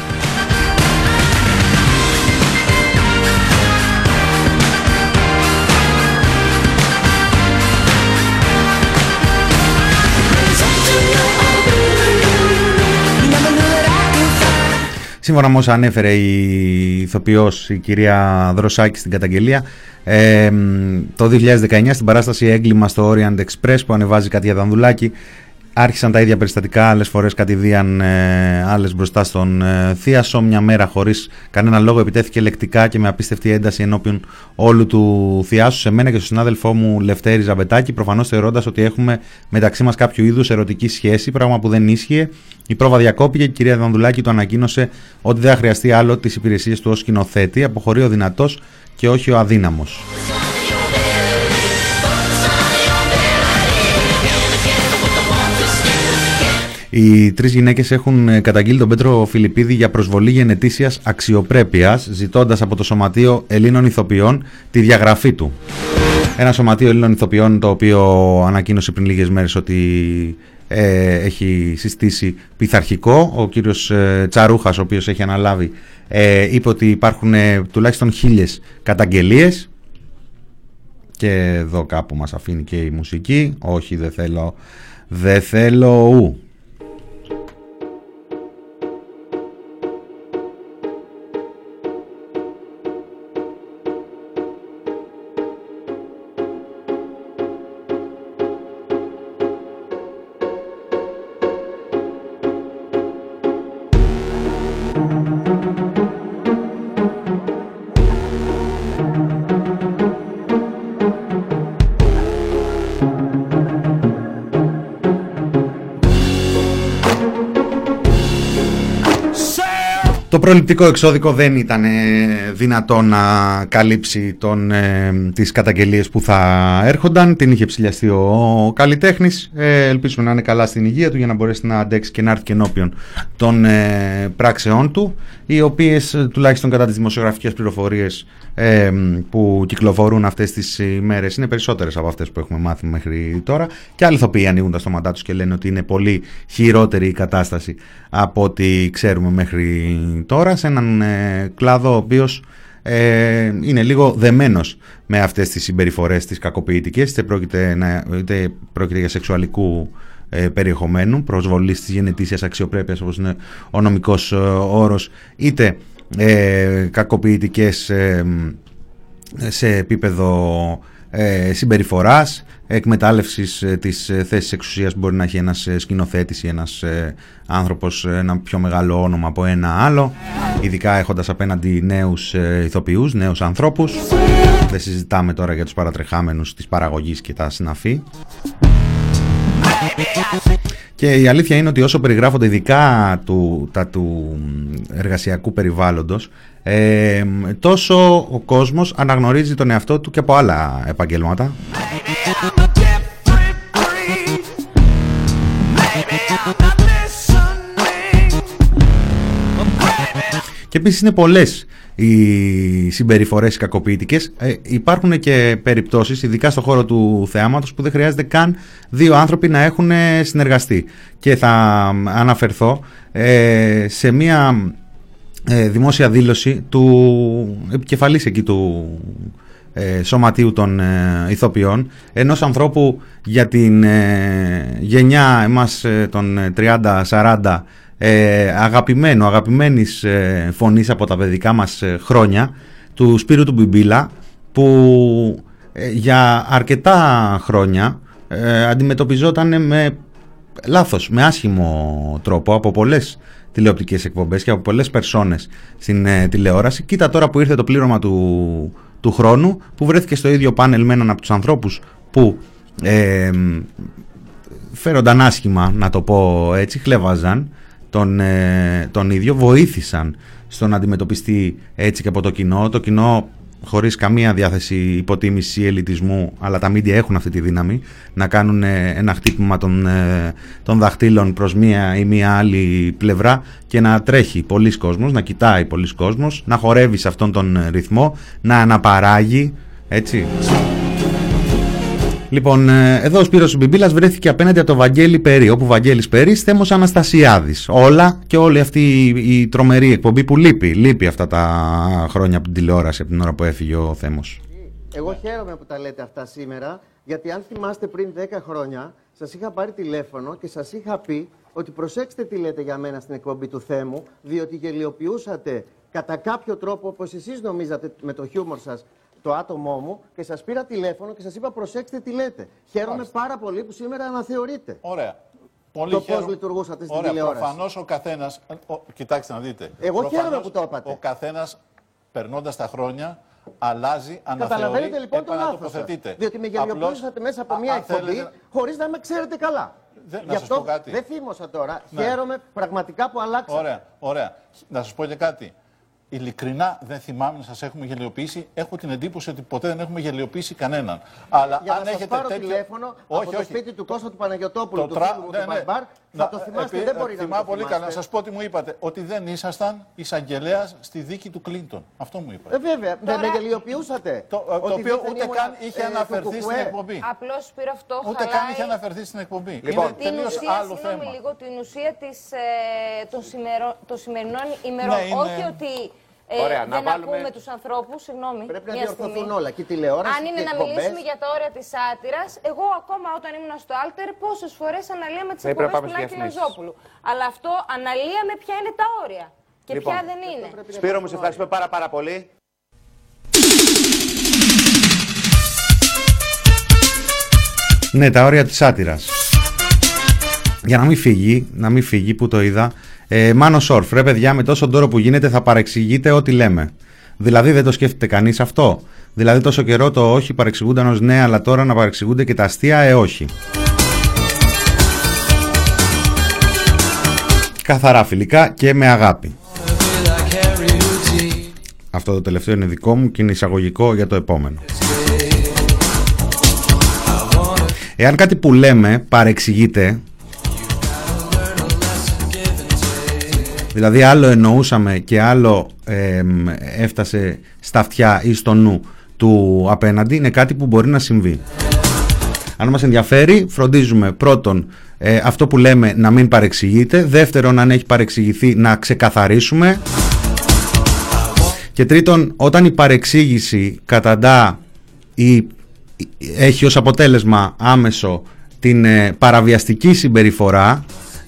Σύμφωνα με όσα ανέφερε η ηθοποιός η κυρία Δροσάκη στην καταγγελία, ε, το 2019 στην παράσταση έγκλημα στο Orient Express που ανεβάζει κάτι για Δανδουλάκη άρχισαν τα ίδια περιστατικά, άλλες φορές κατηδίαν ε, άλλες μπροστά στον ε, Θίασο. Μια μέρα χωρίς κανένα λόγο επιτέθηκε λεκτικά και με απίστευτη ένταση ενώπιον όλου του Θιάσου σε μένα και στον συνάδελφό μου Λευτέρη Ζαμπετάκη, προφανώς θεωρώντας ότι έχουμε μεταξύ μας κάποιο είδους ερωτική σχέση, πράγμα που δεν ίσχυε. Η πρόβα διακόπηκε και η κυρία Δανδουλάκη του ανακοίνωσε ότι δεν θα χρειαστεί άλλο τις υπηρεσίες του ως σκηνοθέτη, αποχωρεί ο δυνατός και όχι ο αδύναμος. Οι τρεις γυναίκες έχουν ε, καταγγείλει τον Πέτρο Φιλιππίδη για προσβολή γενετήσιας αξιοπρέπειας, ζητώντας από το Σωματείο Ελλήνων Ιθοποιών τη διαγραφή του. Ένα σωματείο Ελλήνων ηθοποιών το οποίο ανακοίνωσε πριν λίγες μέρες ότι ε, έχει συστήσει πειθαρχικό. Ο κύριος ε, Τσαρούχας, ο οποίος έχει αναλάβει, ε, είπε ότι υπάρχουν ε, τουλάχιστον χίλιες καταγγελίες και εδώ κάπου μας αφήνει και η μουσική. Όχι, δεν θέλω, δεν θέλω ου. Προληπτικό εξώδικο δεν ήταν ε, δυνατό να καλύψει τον, ε, τις καταγγελίες που θα έρχονταν. Την είχε ψηλιαστεί ο, ο καλλιτέχνης. Ε, ελπίζουμε να είναι καλά στην υγεία του για να μπορέσει να αντέξει και να έρθει και ενώπιον των ε, πράξεών του, οι οποίες ε, τουλάχιστον κατά τις δημοσιογραφικές πληροφορίες ε, που κυκλοφορούν αυτές τις ημέρες είναι περισσότερες από αυτές που έχουμε μάθει μέχρι τώρα και άλλοι ηθοποιοί ανοίγουν τα στόματά τους και λένε ότι είναι πολύ χειρότερη η κατάσταση από ό,τι ξέρουμε μέχρι τώρα σε έναν ε, κλάδο ο οποίος ε, είναι λίγο δεμένος με αυτές τις συμπεριφορές τις κακοποιητικές είτε πρόκειται, να, είτε πρόκειται για σεξουαλικού ε, περιεχομένου προσβολής της γενετήσιας αξιοπρέπειας όπως είναι ο νομικός ε, όρος είτε ε, κακοποιητικές ε, σε επίπεδο ε, συμπεριφοράς, εκμετάλλευσης ε, της ε, θέσης εξουσίας που μπορεί να έχει ένας ε, σκηνοθέτης ή ένας ε, άνθρωπος ένα πιο μεγάλο όνομα από ένα άλλο, ειδικά έχοντας απέναντι νέους ε, ηθοποιούς, νέους ανθρώπους. Δεν συζητάμε τώρα για τους παρατρεχάμενους της παραγωγής και τα συναφή. Και η αλήθεια είναι ότι όσο περιγράφονται ειδικά του, τα του εργασιακού περιβάλλοντος, ε, τόσο ο κόσμος αναγνωρίζει τον εαυτό του και από άλλα επαγγέλματα. Και επίσης είναι πολλές οι συμπεριφορές κακοποιητικές. Ε, υπάρχουν και περιπτώσεις, ειδικά στο χώρο του θεάματος, που δεν χρειάζεται καν δύο άνθρωποι να έχουν συνεργαστεί. Και θα αναφερθώ ε, σε μία ε, δημόσια δήλωση του επικεφαλής εκεί του ε, σωματείου των ε, ηθοποιών ενός ανθρώπου για την γενιά εμάς των 30-40 αγαπημένο, αγαπημένης φωνής από τα παιδικά μας χρόνια του Σπύρου του Μπιμπίλα που για αρκετά χρόνια αντιμετωπιζόταν με λάθος, με άσχημο τρόπο από πολλές τηλεοπτικές εκπομπές και από πολλές περσόνες στην ε, τηλεόραση. Κοίτα τώρα που ήρθε το πλήρωμα του, του χρόνου που βρέθηκε στο ίδιο πάνελ με έναν από τους ανθρώπους που ε, φέρονταν άσχημα να το πω έτσι, χλέβαζαν τον, ε, τον ίδιο, βοήθησαν στο να αντιμετωπιστεί έτσι και από το κοινό. Το κοινό χωρίς καμία διάθεση υποτίμηση ή ελιτισμού, αλλά τα μίντια έχουν αυτή τη δύναμη να κάνουν ε, ένα χτύπημα των, ε, των δαχτύλων προς μία ή μία άλλη πλευρά και να τρέχει πολλοί κόσμος, να κοιτάει πολλοί κόσμος, να χορεύει σε αυτόν τον ρυθμό, να αναπαράγει, έτσι. Λοιπόν, ε, εδώ ο Σπύρος Μπιμπίλας βρέθηκε απέναντι από το Βαγγέλη Περί, όπου Βαγγέλης Περί Θέμος Αναστασιάδης. Όλα και όλη αυτή η τρομερή εκπομπή που λείπει, λείπει αυτά τα χρόνια από την τηλεόραση, από την ώρα που έφυγε ο Θέμος. Εγώ χαίρομαι που τα λέτε αυτά σήμερα, γιατί αν θυμάστε πριν 10 χρόνια, σας είχα πάρει τηλέφωνο και σας είχα πει ότι προσέξτε τι λέτε για μένα στην εκπομπή του Θέμου, διότι γελιοποιούσατε κατά κάποιο τρόπο, όπως εσείς νομίζατε με το χιούμορ σας, το άτομό μου και σας πήρα τηλέφωνο και σας είπα προσέξτε τι λέτε. Χαίρομαι πάρα πολύ που σήμερα αναθεωρείτε. Ωραία. Πολύ το πώ λειτουργούσατε στην Ωραία, τηλεόραση. Προφανώς ο καθένας. Κοιτάξτε να δείτε. Εγώ προφανώς, χαίρομαι που το είπατε. Ο καθένας περνώντας τα χρόνια αλλάζει, αναθεωρεί, Καταλαβαίνετε λοιπόν τον λάθο Διότι με γελιοποιήσατε μέσα από μια εκπομπή θέλετε... χωρίς να με ξέρετε καλά. Δεν, Γι' αυτό κάτι. δεν θύμωσα τώρα. Ναι. Χαίρομαι πραγματικά που αλλάξατε. Ωραία, ωραία. Να σας πω και κάτι ειλικρινά δεν θυμάμαι να σας έχουμε γελιοποιήσει. Έχω την εντύπωση ότι ποτέ δεν έχουμε γελιοποιήσει κανέναν. Αλλά Για αν να έχετε πάρω τέτοιο... τηλέφωνο όχι, από το σπίτι του Κώστα του Παναγιωτόπουλου, το του τρα... φίλου ναι, του ναι. Μπαρμπάρ, Θα το θυμάστε, δεν μπορεί να μην Θυμάμαι το πολύ θυμάστε. καλά. Να σας πω τι μου είπατε. Ότι δεν ήσασταν εισαγγελέας στη δίκη του Κλίντον. Αυτό μου είπατε. Ε, βέβαια, δεν με γελιοποιούσατε. Το, το Ότι οποίο δίθεν ούτε ήμουνα, καν είχε ε, του αναφερθεί στην Κουκουέ. εκπομπή. Απλώς πήρα αυτό Ούτε καν χαλάει είχε αναφερθεί στην εκπομπή. Λοιπόν, είναι την τελείως ουσία, άλλο συγγνώμη θέμα. λίγο, την ουσία της, ε, των, σημερο- των σημερινών ημερών. Ναι, είναι- Όχι ότι ε, Ωραία, να δεν βάλουμε- ακούμε τους ανθρώπους, συγγνώμη, Πρέπει να μια διορθωθούν στιγμή. όλα. Και η τηλεόραση Αν είναι και να εκπομπές. μιλήσουμε για τα όρια της σάτυρας, εγώ ακόμα όταν ήμουν στο Άλτερ, πόσες φορές αναλύαμε τις Πρέπει να εκπομπές πάμε του στις Νάκη διαφημίσεις. Λαζόπουλου. Αλλά αυτό αναλύαμε ποια είναι τα όρια και Λοιπόν. ποια δεν είναι. Σπύρο μου, σε ευχαριστούμε πάρα πάρα πολύ. Ναι, τα όρια της σάτυρας. Για να μην φύγει, να μην φύγει που το είδα. Ε, Μάνο Σόρφ, ρε παιδιά, με τόσο τόρο που γίνεται θα παρεξηγείτε ό,τι λέμε. Δηλαδή δεν το σκέφτεται κανείς αυτό. Δηλαδή τόσο καιρό το όχι παρεξηγούνταν ως ναι, αλλά τώρα να παρεξηγούνται και τα αστεία, ε όχι. Καθαρά φιλικά και με αγάπη. Αυτό το τελευταίο είναι δικό μου και είναι εισαγωγικό για το επόμενο. Εάν κάτι που λέμε παρεξηγείται, δηλαδή άλλο εννοούσαμε και άλλο εμ, έφτασε στα αυτιά ή στο νου του απέναντι, είναι κάτι που μπορεί να συμβεί. Αν μας ενδιαφέρει, φροντίζουμε πρώτον ε, αυτό που λέμε να μην παρεξηγείται, δεύτερον αν έχει παρεξηγηθεί να ξεκαθαρίσουμε και τρίτον όταν η παρεξήγηση καταντά ή έχει ως αποτέλεσμα άμεσο την ε, παραβιαστική συμπεριφορά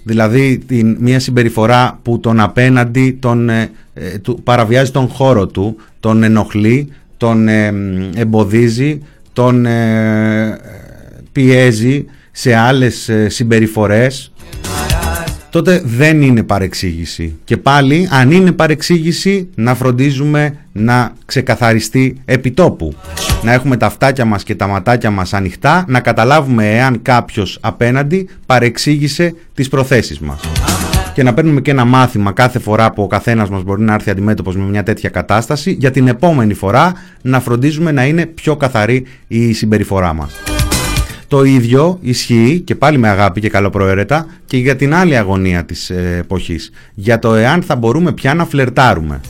δηλαδή την, μια συμπεριφορά που τον απέναντι τον, ε, ε, του, παραβιάζει τον χώρο του τον ενοχλεί, τον ε, εμποδίζει τον ε, πιέζει σε άλλες ε, συμπεριφορές τότε δεν είναι παρεξήγηση. Και πάλι, αν είναι παρεξήγηση, να φροντίζουμε να ξεκαθαριστεί επιτόπου. Να έχουμε τα αυτάκια μας και τα ματάκια μας ανοιχτά, να καταλάβουμε εάν κάποιος απέναντι παρεξήγησε τις προθέσεις μας. Και να παίρνουμε και ένα μάθημα κάθε φορά που ο καθένας μας μπορεί να έρθει αντιμέτωπος με μια τέτοια κατάσταση, για την επόμενη φορά να φροντίζουμε να είναι πιο καθαρή η συμπεριφορά μας. Το ίδιο ισχύει και πάλι με αγάπη και καλοπροαίρετα και για την άλλη αγωνία της ε, εποχής. Για το εάν θα μπορούμε πια να φλερτάρουμε.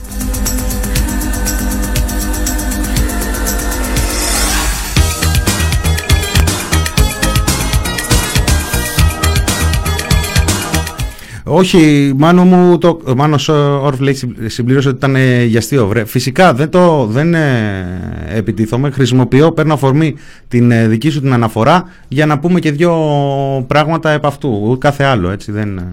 Όχι, μάνο μου, το, ο Μάνος Όρφ λέει, συμπ- συμπλήρωσε ότι ήταν ε, για αστείο. Βρε. Φυσικά δεν το δεν ε, επιτίθομαι. Χρησιμοποιώ, παίρνω αφορμή την ε, δική σου την αναφορά για να πούμε και δύο πράγματα επ' αυτού. Ούτε κάθε άλλο, έτσι δεν... ε.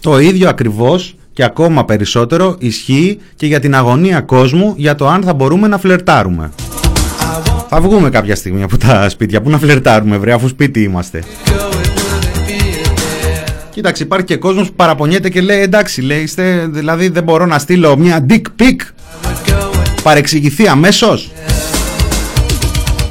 Το ίδιο ακριβώς και ακόμα περισσότερο ισχύει και για την αγωνία κόσμου για το αν θα μπορούμε να φλερτάρουμε. Θα βγούμε κάποια στιγμή από τα σπίτια. Πού να φλερτάρουμε, βρε, αφού σπίτι είμαστε. Κοίταξε, υπάρχει και κόσμος που παραπονιέται και λέει εντάξει, λέει, είστε, δηλαδή δεν μπορώ να στείλω μια dick pic. Παρεξηγηθεί αμέσως.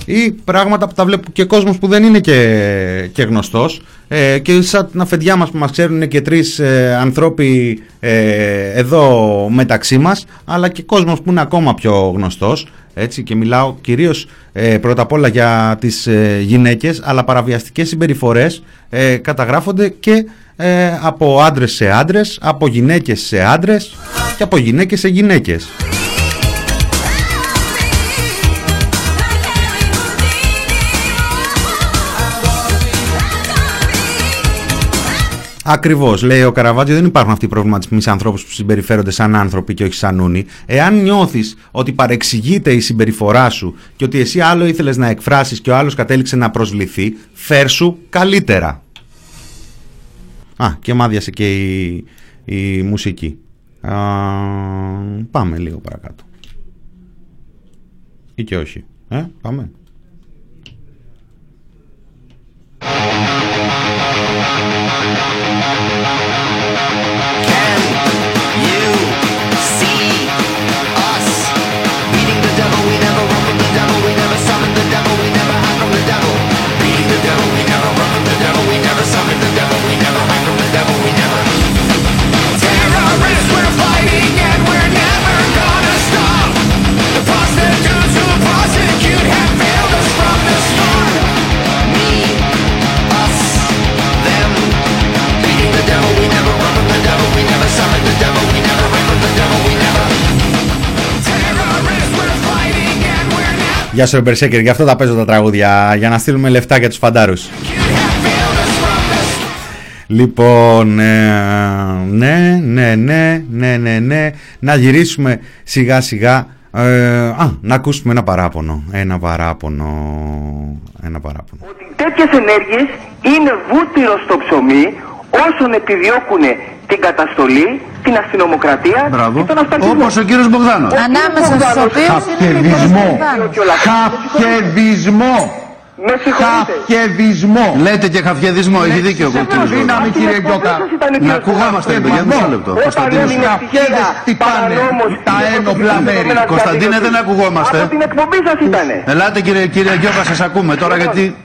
Ή πράγματα που τα βλέπω και κόσμος που δεν είναι και, και γνωστός ε, και σαν την αφεντιά μας που μας ξέρουν είναι και τρεις ε, ανθρώποι ε, εδώ μεταξύ μας αλλά και κόσμος που είναι ακόμα πιο γνωστός έτσι και μιλάω κυρίως ε, πρώτα απ' όλα για τις ε, γυναίκες αλλά παραβιαστικές συμπεριφορές ε, καταγράφονται και ε, από άντρες σε άντρες, από γυναίκες σε άντρες και από γυναίκες σε γυναίκες. Ακριβώς, λέει ο Καραβάτζιο, δεν υπάρχουν αυτοί οι προβληματισμοί σε ανθρώπους που συμπεριφέρονται σαν άνθρωποι και όχι σαν ούνοι. Εάν νιώθεις ότι παρεξηγείται η συμπεριφορά σου και ότι εσύ άλλο ήθελες να εκφράσεις και ο άλλος κατέληξε να προσβληθεί, φέρσου καλύτερα. Α, και μάδιασε και η, η μουσική. Α, πάμε λίγο παρακάτω. Ή και όχι. Ε, πάμε. Γεια σου Μπερσέκερ, γι' αυτό τα παίζω τα τραγούδια, για να στείλουμε λεφτά για τους φαντάρους. Λοιπόν, ε, ναι, ναι, ναι, ναι, ναι, ναι, να γυρίσουμε σιγά σιγά, ε, α, να ακούσουμε ένα παράπονο, ένα παράπονο, ένα παράπονο. Ότι τέτοιες ενέργειες είναι βούτυρο στο ψωμί όσων επιδιώκουν την καταστολή, την αστυνομοκρατία Μπράβο. και τον αυταρχισμό. Όπως ο κύριος Μπογδάνος. Ανάμεσα στους οποίους Χαφκεδισμό. Χαφκεδισμό. Με συγχωρείτε. Χαφκεδισμό. Λέτε και χαφκεδισμό, έχει δίκιο ο κύριος Δύναμη, κύριε Γκόκα. Να ακουγόμαστε εδώ, για μισό λεπτό. Κωνσταντίνος, Καφκέδες χτυπάνε τα ένοπλα μέρη. Κωνσταντίνε δεν ακουγόμαστε. Από την εκπομπή σας ήτανε. Ελάτε κύριε, κύριε Γκιόκα, σας ακούμε τώρα γιατί...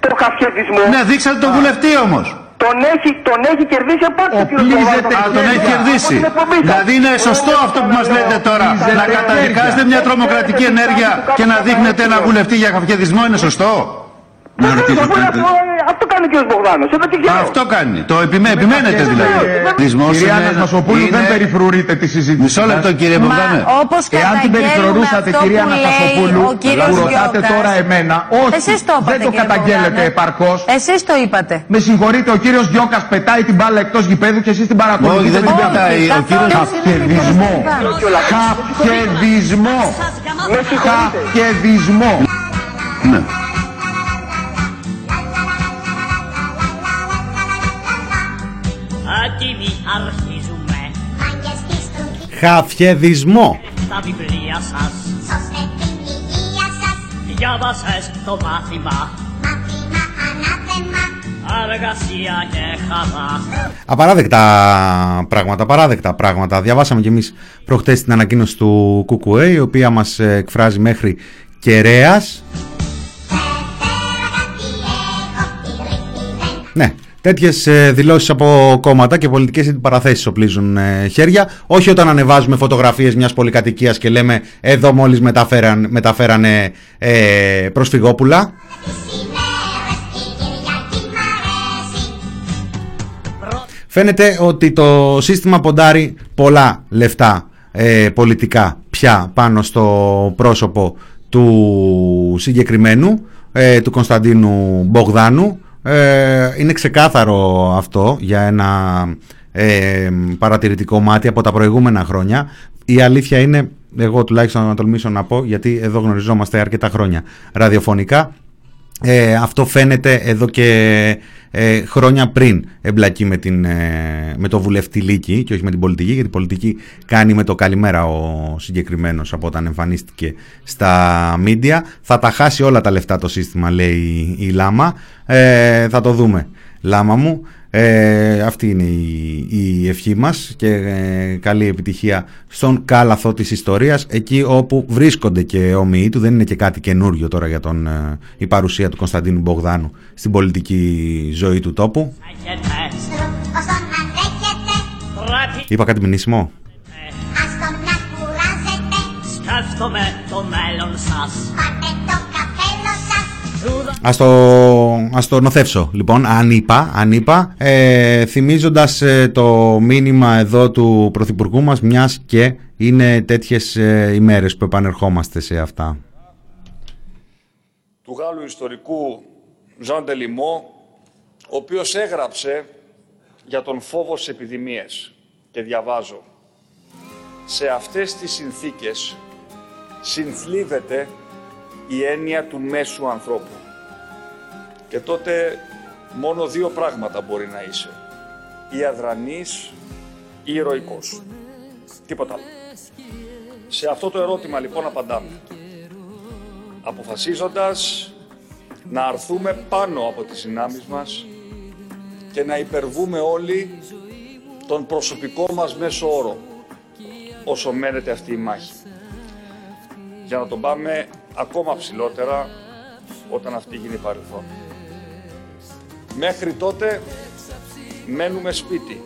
Το χαφιεδισμό. Ναι, δείξατε τον βουλευτή όμως. Τον έχει, τον έχει κερδίσει από ο Οπλίζεται, τον έχει κερδίσει. Δηλαδή είναι σωστό αυτό που μας λέτε τώρα. Να καταδικάζετε μια τρομοκρατική ενέργεια και να δείχνετε ένα βουλευτή για χαφιεδισμό είναι σωστό. Να ρωτήσω. Αυτό κάνει ο κ. Μπογδάνος. Εδώ και καιρό. Αυτό κάνει. Το επιμέ, επιμένετε δηλαδή. Δυσμός Κυρία είναι- Ανασμασοπούλου, είναι- δεν περιφρουρείτε τη συζήτηση. Μισό λεπτό κύριε Μπογδάνε. όπως Εάν την καταγγέλνουμε περιφρουρούσατε, αυτό κυρία που λέει Ανασμασοπούλου, ο κύριος που ρωτάτε Γιώκας. τώρα εμένα, όχι, Εσείς το είπατε, δεν το κύριε καταγγέλλετε Μπογδάνε. επαρκώς. Εσείς το είπατε. Με συγχωρείτε, ο κύριος Γιώκας πετάει την μπάλα εκτός γηπέδου και εσείς την παρακολουθείτε. Όχι, δεν την με την πετάει. μπάλα. Ο κύριος- Χαφκεδισμό. Χαφκεδισμό. Χαφκεδισμό. Ναι. Χαφιεδισμό. τα βιβλία σας. Σώστε την υγεία σας. Διάβασες το μάθημα. Μάθημα ανάθεμα. Αργασία και χαρά. Απαράδεκτα πράγματα, παράδεκτα πράγματα. Διαβάσαμε κι εμείς προχτές την ανακοίνωση του ΚΚΕ, η οποία μας ε, εκφράζει μέχρι κεραίας. Ναι, τέτοιες δηλώσεις από κόμματα και πολιτικές αντιπαραθέσει οπλίζουν ε, χέρια. Όχι όταν ανεβάζουμε φωτογραφίες μιας πολυκατοικίας και λέμε εδώ μόλις μεταφέραν, μεταφέρανε ε, προσφυγόπουλα. Φαίνεται ότι το σύστημα ποντάρει πολλά λεφτά ε, πολιτικά πια πάνω στο πρόσωπο του συγκεκριμένου, ε, του Κωνσταντίνου Μπογδάνου. Ε, είναι ξεκάθαρο αυτό για ένα ε, παρατηρητικό μάτι από τα προηγούμενα χρόνια. Η αλήθεια είναι, εγώ τουλάχιστον να τολμήσω να πω, γιατί εδώ γνωριζόμαστε αρκετά χρόνια ραδιοφωνικά, ε, αυτό φαίνεται εδώ και ε, χρόνια πριν εμπλακεί με, την, ε, με το βουλευτή Λίκη και όχι με την πολιτική γιατί η πολιτική κάνει με το καλημέρα ο συγκεκριμένος από όταν εμφανίστηκε στα μίντια. Θα τα χάσει όλα τα λεφτά το σύστημα λέει η, Λάμα. Ε, θα το δούμε Λάμα μου ε, αυτή είναι η, η ευχή μας και ε, καλή επιτυχία στον κάλαθο της ιστορίας εκεί όπου βρίσκονται και όμοιοι του. Δεν είναι και κάτι καινούριο τώρα για τον, ε, η παρουσία του Κωνσταντίνου Μπογδάνου στην πολιτική ζωή του τόπου. Είπα κάτι μηνύσιμο; Σκέφτομαι το μέλλον σας. Ας το, ας το νοθεύσω λοιπόν, αν είπα, αν είπα ε, θυμίζοντας ε, το μήνυμα εδώ του Πρωθυπουργού μας μιας και είναι τέτοιες ε, ημέρες που επανερχόμαστε σε αυτά. του Γάλλου ιστορικού Ζαν Τελιμό, ο οποίος έγραψε για τον φόβο στις επιδημίες. Και διαβάζω. «Σε αυτές τις συνθήκες συνθλίβεται η έννοια του μέσου ανθρώπου και τότε μόνο δύο πράγματα μπορεί να είσαι ή αδρανής ή ηρωικός. Τίποτα άλλο. Σε αυτό το ερώτημα λοιπόν απαντάμε αποφασίζοντας να αρθούμε πάνω από τις δυνάμεις μας και να υπερβούμε όλοι τον προσωπικό μας μέσο όρο όσο μένεται αυτή η μάχη. Για να τον πάμε ακόμα ψηλότερα όταν αυτή γίνει παρελθόν. Μέχρι τότε μένουμε σπίτι,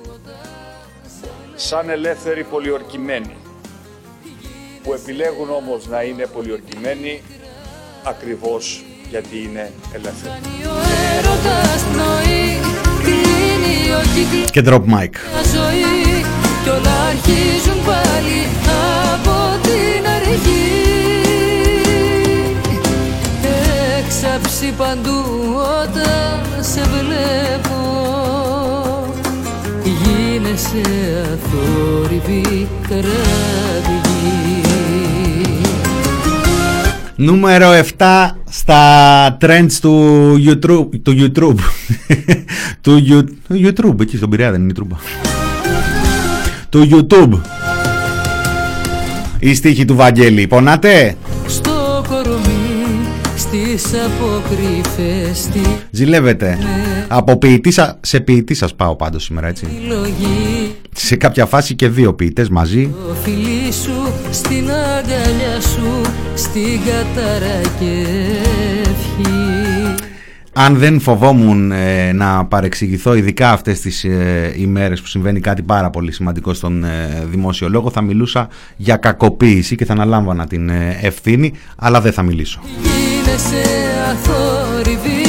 σαν ελεύθεροι πολιορκημένοι, που επιλέγουν όμως να είναι πολιορκημένοι ακριβώς γιατί είναι ελεύθεροι. Και drop mic. ζωή κι όλα αρχίζουν πάλι από την αρχή παντού όταν σε βλέπω Γίνεσαι αθόρυβη κραυγή Νούμερο 7 στα trends του YouTube. Του YouTube. του YouTube, εκεί στον Πειραιά δεν είναι YouTube. Του YouTube. Η στίχη του Βαγγέλη. Πονάτε; Στο κορμί, στις αποκρύφες Ζηλεύετε. Ναι. Από ποιητή σε ποιητή σας πάω πάντως σήμερα έτσι. Σε κάποια φάση και δύο ποιητές μαζί. Το φιλί σου, στην αγκαλιά σου, στην κατάρα και αν δεν φοβόμουν ε, να παρεξηγηθώ ειδικά αυτές τις ε, ημέρες που συμβαίνει κάτι πάρα πολύ σημαντικό στον ε, δημόσιο λόγο θα μιλούσα για κακοποίηση και θα αναλάμβανα την ε, ευθύνη αλλά δεν θα μιλήσω είναι σε αθόρυβη.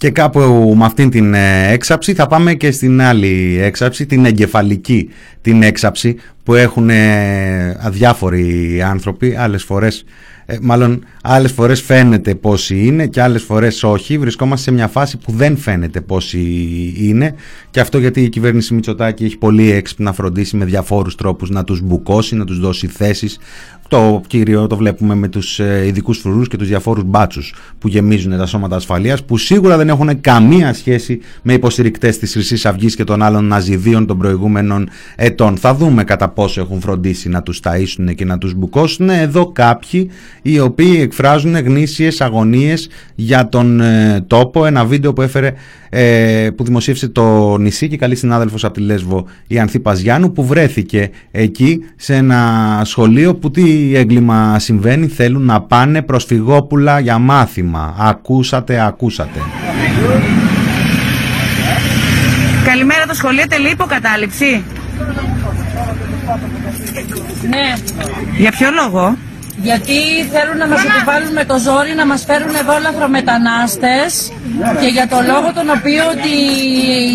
Και κάπου με αυτήν την ε, έξαψη θα πάμε και στην άλλη έξαψη, την εγκεφαλική την έξαψη που έχουν ε, αδιάφοροι άνθρωποι άλλες φορές ε, μάλλον άλλες φορές φαίνεται πόσοι είναι και άλλες φορές όχι. Βρισκόμαστε σε μια φάση που δεν φαίνεται πόσοι είναι και αυτό γιατί η κυβέρνηση Μητσοτάκη έχει πολύ έξυπνα φροντίσει με διαφόρους τρόπους να τους μπουκώσει, να τους δώσει θέσεις το κύριο το βλέπουμε με τους ε, ειδικούς φρουρούς και τους διαφόρους μπάτσους που γεμίζουν τα σώματα ασφαλείας που σίγουρα δεν έχουν καμία σχέση με υποστηρικτές της χρυσής Αυγής και των άλλων ναζιδίων των προηγούμενων ετών. Θα δούμε κατά πόσο έχουν φροντίσει να τους ταΐσουν και να τους μπουκώσουν. Εδώ κάποιοι οι οποίοι εκφράζουν γνήσιες αγωνίες για τον ε, τόπο. Ένα βίντεο που έφερε ε, που δημοσίευσε το νησί και καλή συνάδελφος από τη Λέσβο η Ανθή Παζιάνου που βρέθηκε εκεί σε ένα σχολείο που τι έγκλημα συμβαίνει θέλουν να πάνε προσφυγόπουλα για μάθημα. Ακούσατε, ακούσατε. Καλημέρα το σχολείο τελεί υποκατάληψη. Ναι. Για ποιο λόγο; Γιατί θέλουν να μας επιβάλλουν με το ζόρι να μας φέρουν εδώ λαθρομετανάστες και για το λόγο τον οποίο ότι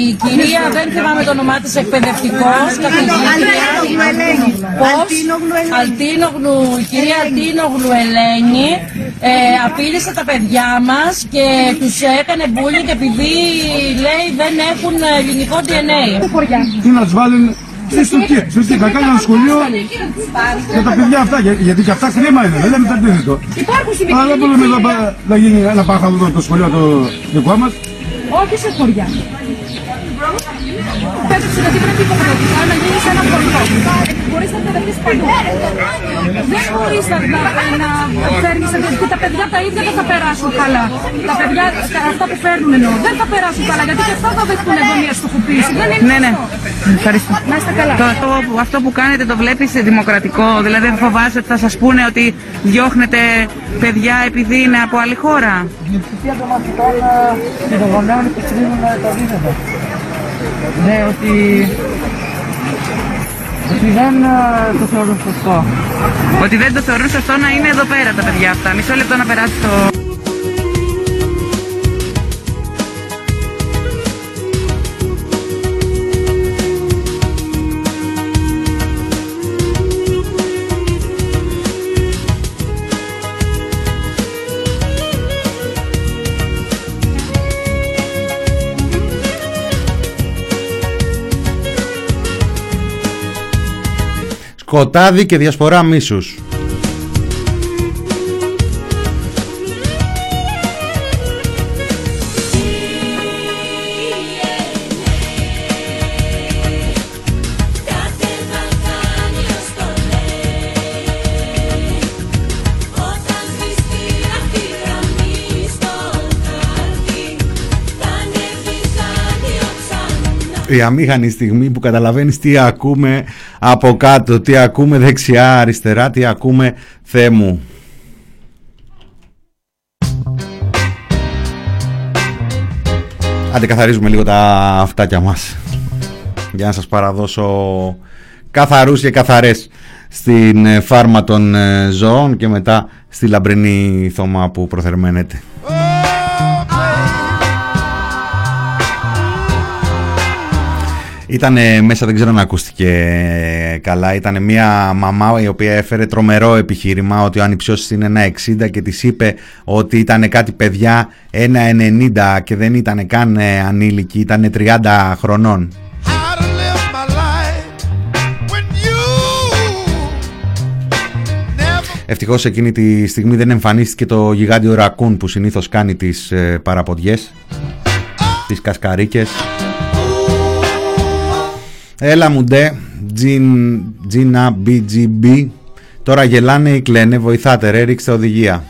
η κυρία, δεν θυμάμαι το όνομά της, εκπαιδευτικός, καθηγήτρια, πώς, Αλτίνογλου, η κυρία Αλτίνογλου Ελένη, ε, απείλησε τα παιδιά μας και τους έκανε και επειδή λέει δεν έχουν ελληνικό DNA. Τι να τους βάλουν Στη Τουρκία. Στη θα κάνει ένα σχολείο για τα παιδιά αυτά. Γιατί και αυτά κρίμα είναι. Δεν λέμε τα αντίθετο. Αλλά δεν μπορούμε να γίνει ένα πάχαλο το σχολείο το δικό μας. Όχι σε χωριά. Πέτρεψε γιατί πρέπει υποχρεωτικά να γίνει σε ένα χωριό. Μπορείς να εκπαιδευτείς παντού. Δεν μπορείς να, να φέρνεις γιατί τα παιδιά τα ίδια δεν θα περάσουν καλά. Τα παιδιά αυτά που φέρνουν εννοώ δεν θα περάσουν καλά γιατί και αυτά θα δεχτούν εδώ μια στοχοποίηση. Δεν είναι ναι, ναι. Ευχαριστώ. Να είστε καλά. Το, αυτό, αυτό που κάνετε το βλέπεις δημοκρατικό, δηλαδή δεν φοβάσαι ότι θα σας πούνε ότι διώχνετε παιδιά επειδή είναι από άλλη χώρα; Η πλειοψηφία των μαθητών και των γονέων υποστηρίζουν το αντίθετο. Ναι, ότι, ότι δεν ε, το θεωρούν σωστό. Ότι δεν το θεωρούν σωστό να είναι εδώ πέρα τα παιδιά αυτά. Μισό λεπτό να περάσει το... Σκοτάδι και διασπορά μίσους. Η αμήχανη στιγμή που καταλαβαίνεις τι ακούμε από κάτω, τι ακούμε δεξιά, αριστερά, τι ακούμε Θεέ μου. Αντικαθαρίζουμε λίγο τα αυτάκια μας για να σας παραδώσω καθαρούς και καθαρές στην ε, φάρμα των ε, ζώων και μετά στη λαμπρινή θωμά που προθερμαίνεται. Ήταν μέσα, δεν ξέρω αν ακούστηκε καλά, ήταν μια μαμά η οποία έφερε τρομερό επιχείρημα ότι ο ανυψιός είναι ένα 60 και της είπε ότι ήταν κάτι παιδιά ένα 90 και δεν ήταν καν ε, ανήλικοι, ήταν 30 χρονών. Ευτυχώς εκείνη τη στιγμή δεν εμφανίστηκε το γιγάντιο ρακούν που συνήθως κάνει τις ε, παραποδιές, τις κασκαρίκες. Έλα μου ντε, Τζίνα BGB. Τώρα γελάνε ή κλαίνε, βοηθάτε ρε, ρίξτε οδηγία.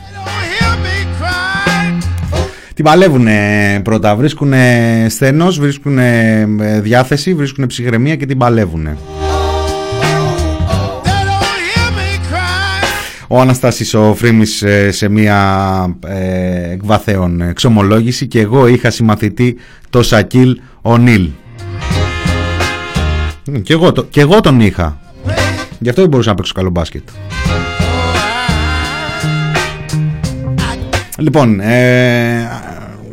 Την παλεύουνε πρώτα, βρίσκουνε στενός, βρίσκουνε ε, διάθεση, βρίσκουνε ψυχραιμία και την παλεύουνε. Ο Αναστάσης ο Φρήμης ε, σε μια ε, εκβαθέων εξομολόγηση και εγώ είχα συμμαθητή το Σακίλ Ονίλ. Και εγώ, και εγώ τον είχα. Γι' αυτό δεν μπορούσα να παίξω καλό μπάσκετ. Λοιπόν, ε,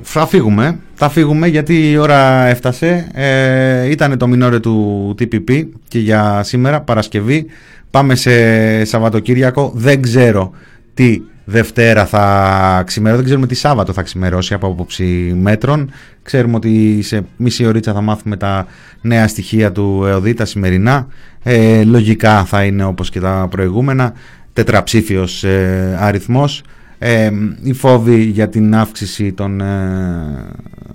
θα φύγουμε. Θα φύγουμε γιατί η ώρα έφτασε. Ε, ήταν το μινόρε του TPP και για σήμερα, Παρασκευή. Πάμε σε Σαββατοκύριακο. Δεν ξέρω τι Δευτέρα θα ξημερώσει. Δεν ξέρουμε τι Σάββατο θα ξημερώσει από απόψη μέτρων. Ξέρουμε ότι σε μισή ωρίτσα θα μάθουμε τα νέα στοιχεία του ΕΟΔΗ, τα σημερινά. Ε, λογικά θα είναι όπως και τα προηγούμενα. Τετραψήφιος ε, αριθμός. Ε, οι φόβοι για την αύξηση των ε,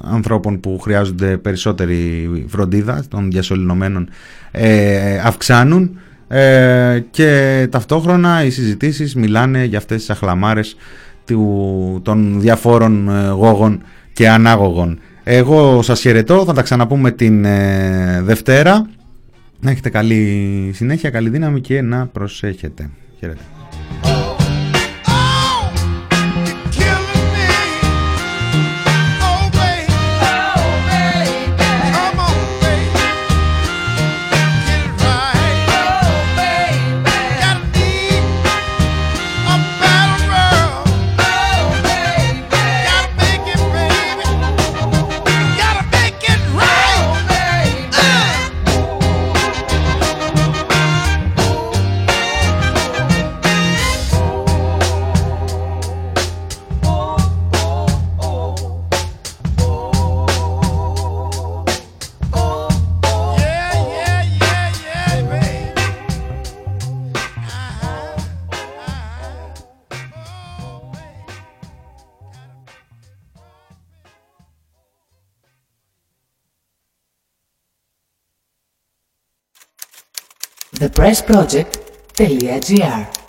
ανθρώπων που χρειάζονται περισσότερη φροντίδα, των διασωληνωμένων, ε, αυξάνουν. Ε, και ταυτόχρονα οι συζητήσεις μιλάνε για αυτές τις αχλαμάρες του, των διαφόρων ε, γόγων και ανάγωγων. Εγώ σας χαιρετώ, θα τα ξαναπούμε την ε, Δευτέρα. Να έχετε καλή συνέχεια, καλή δύναμη και να προσέχετε. Χαίρετε. pressproject.gr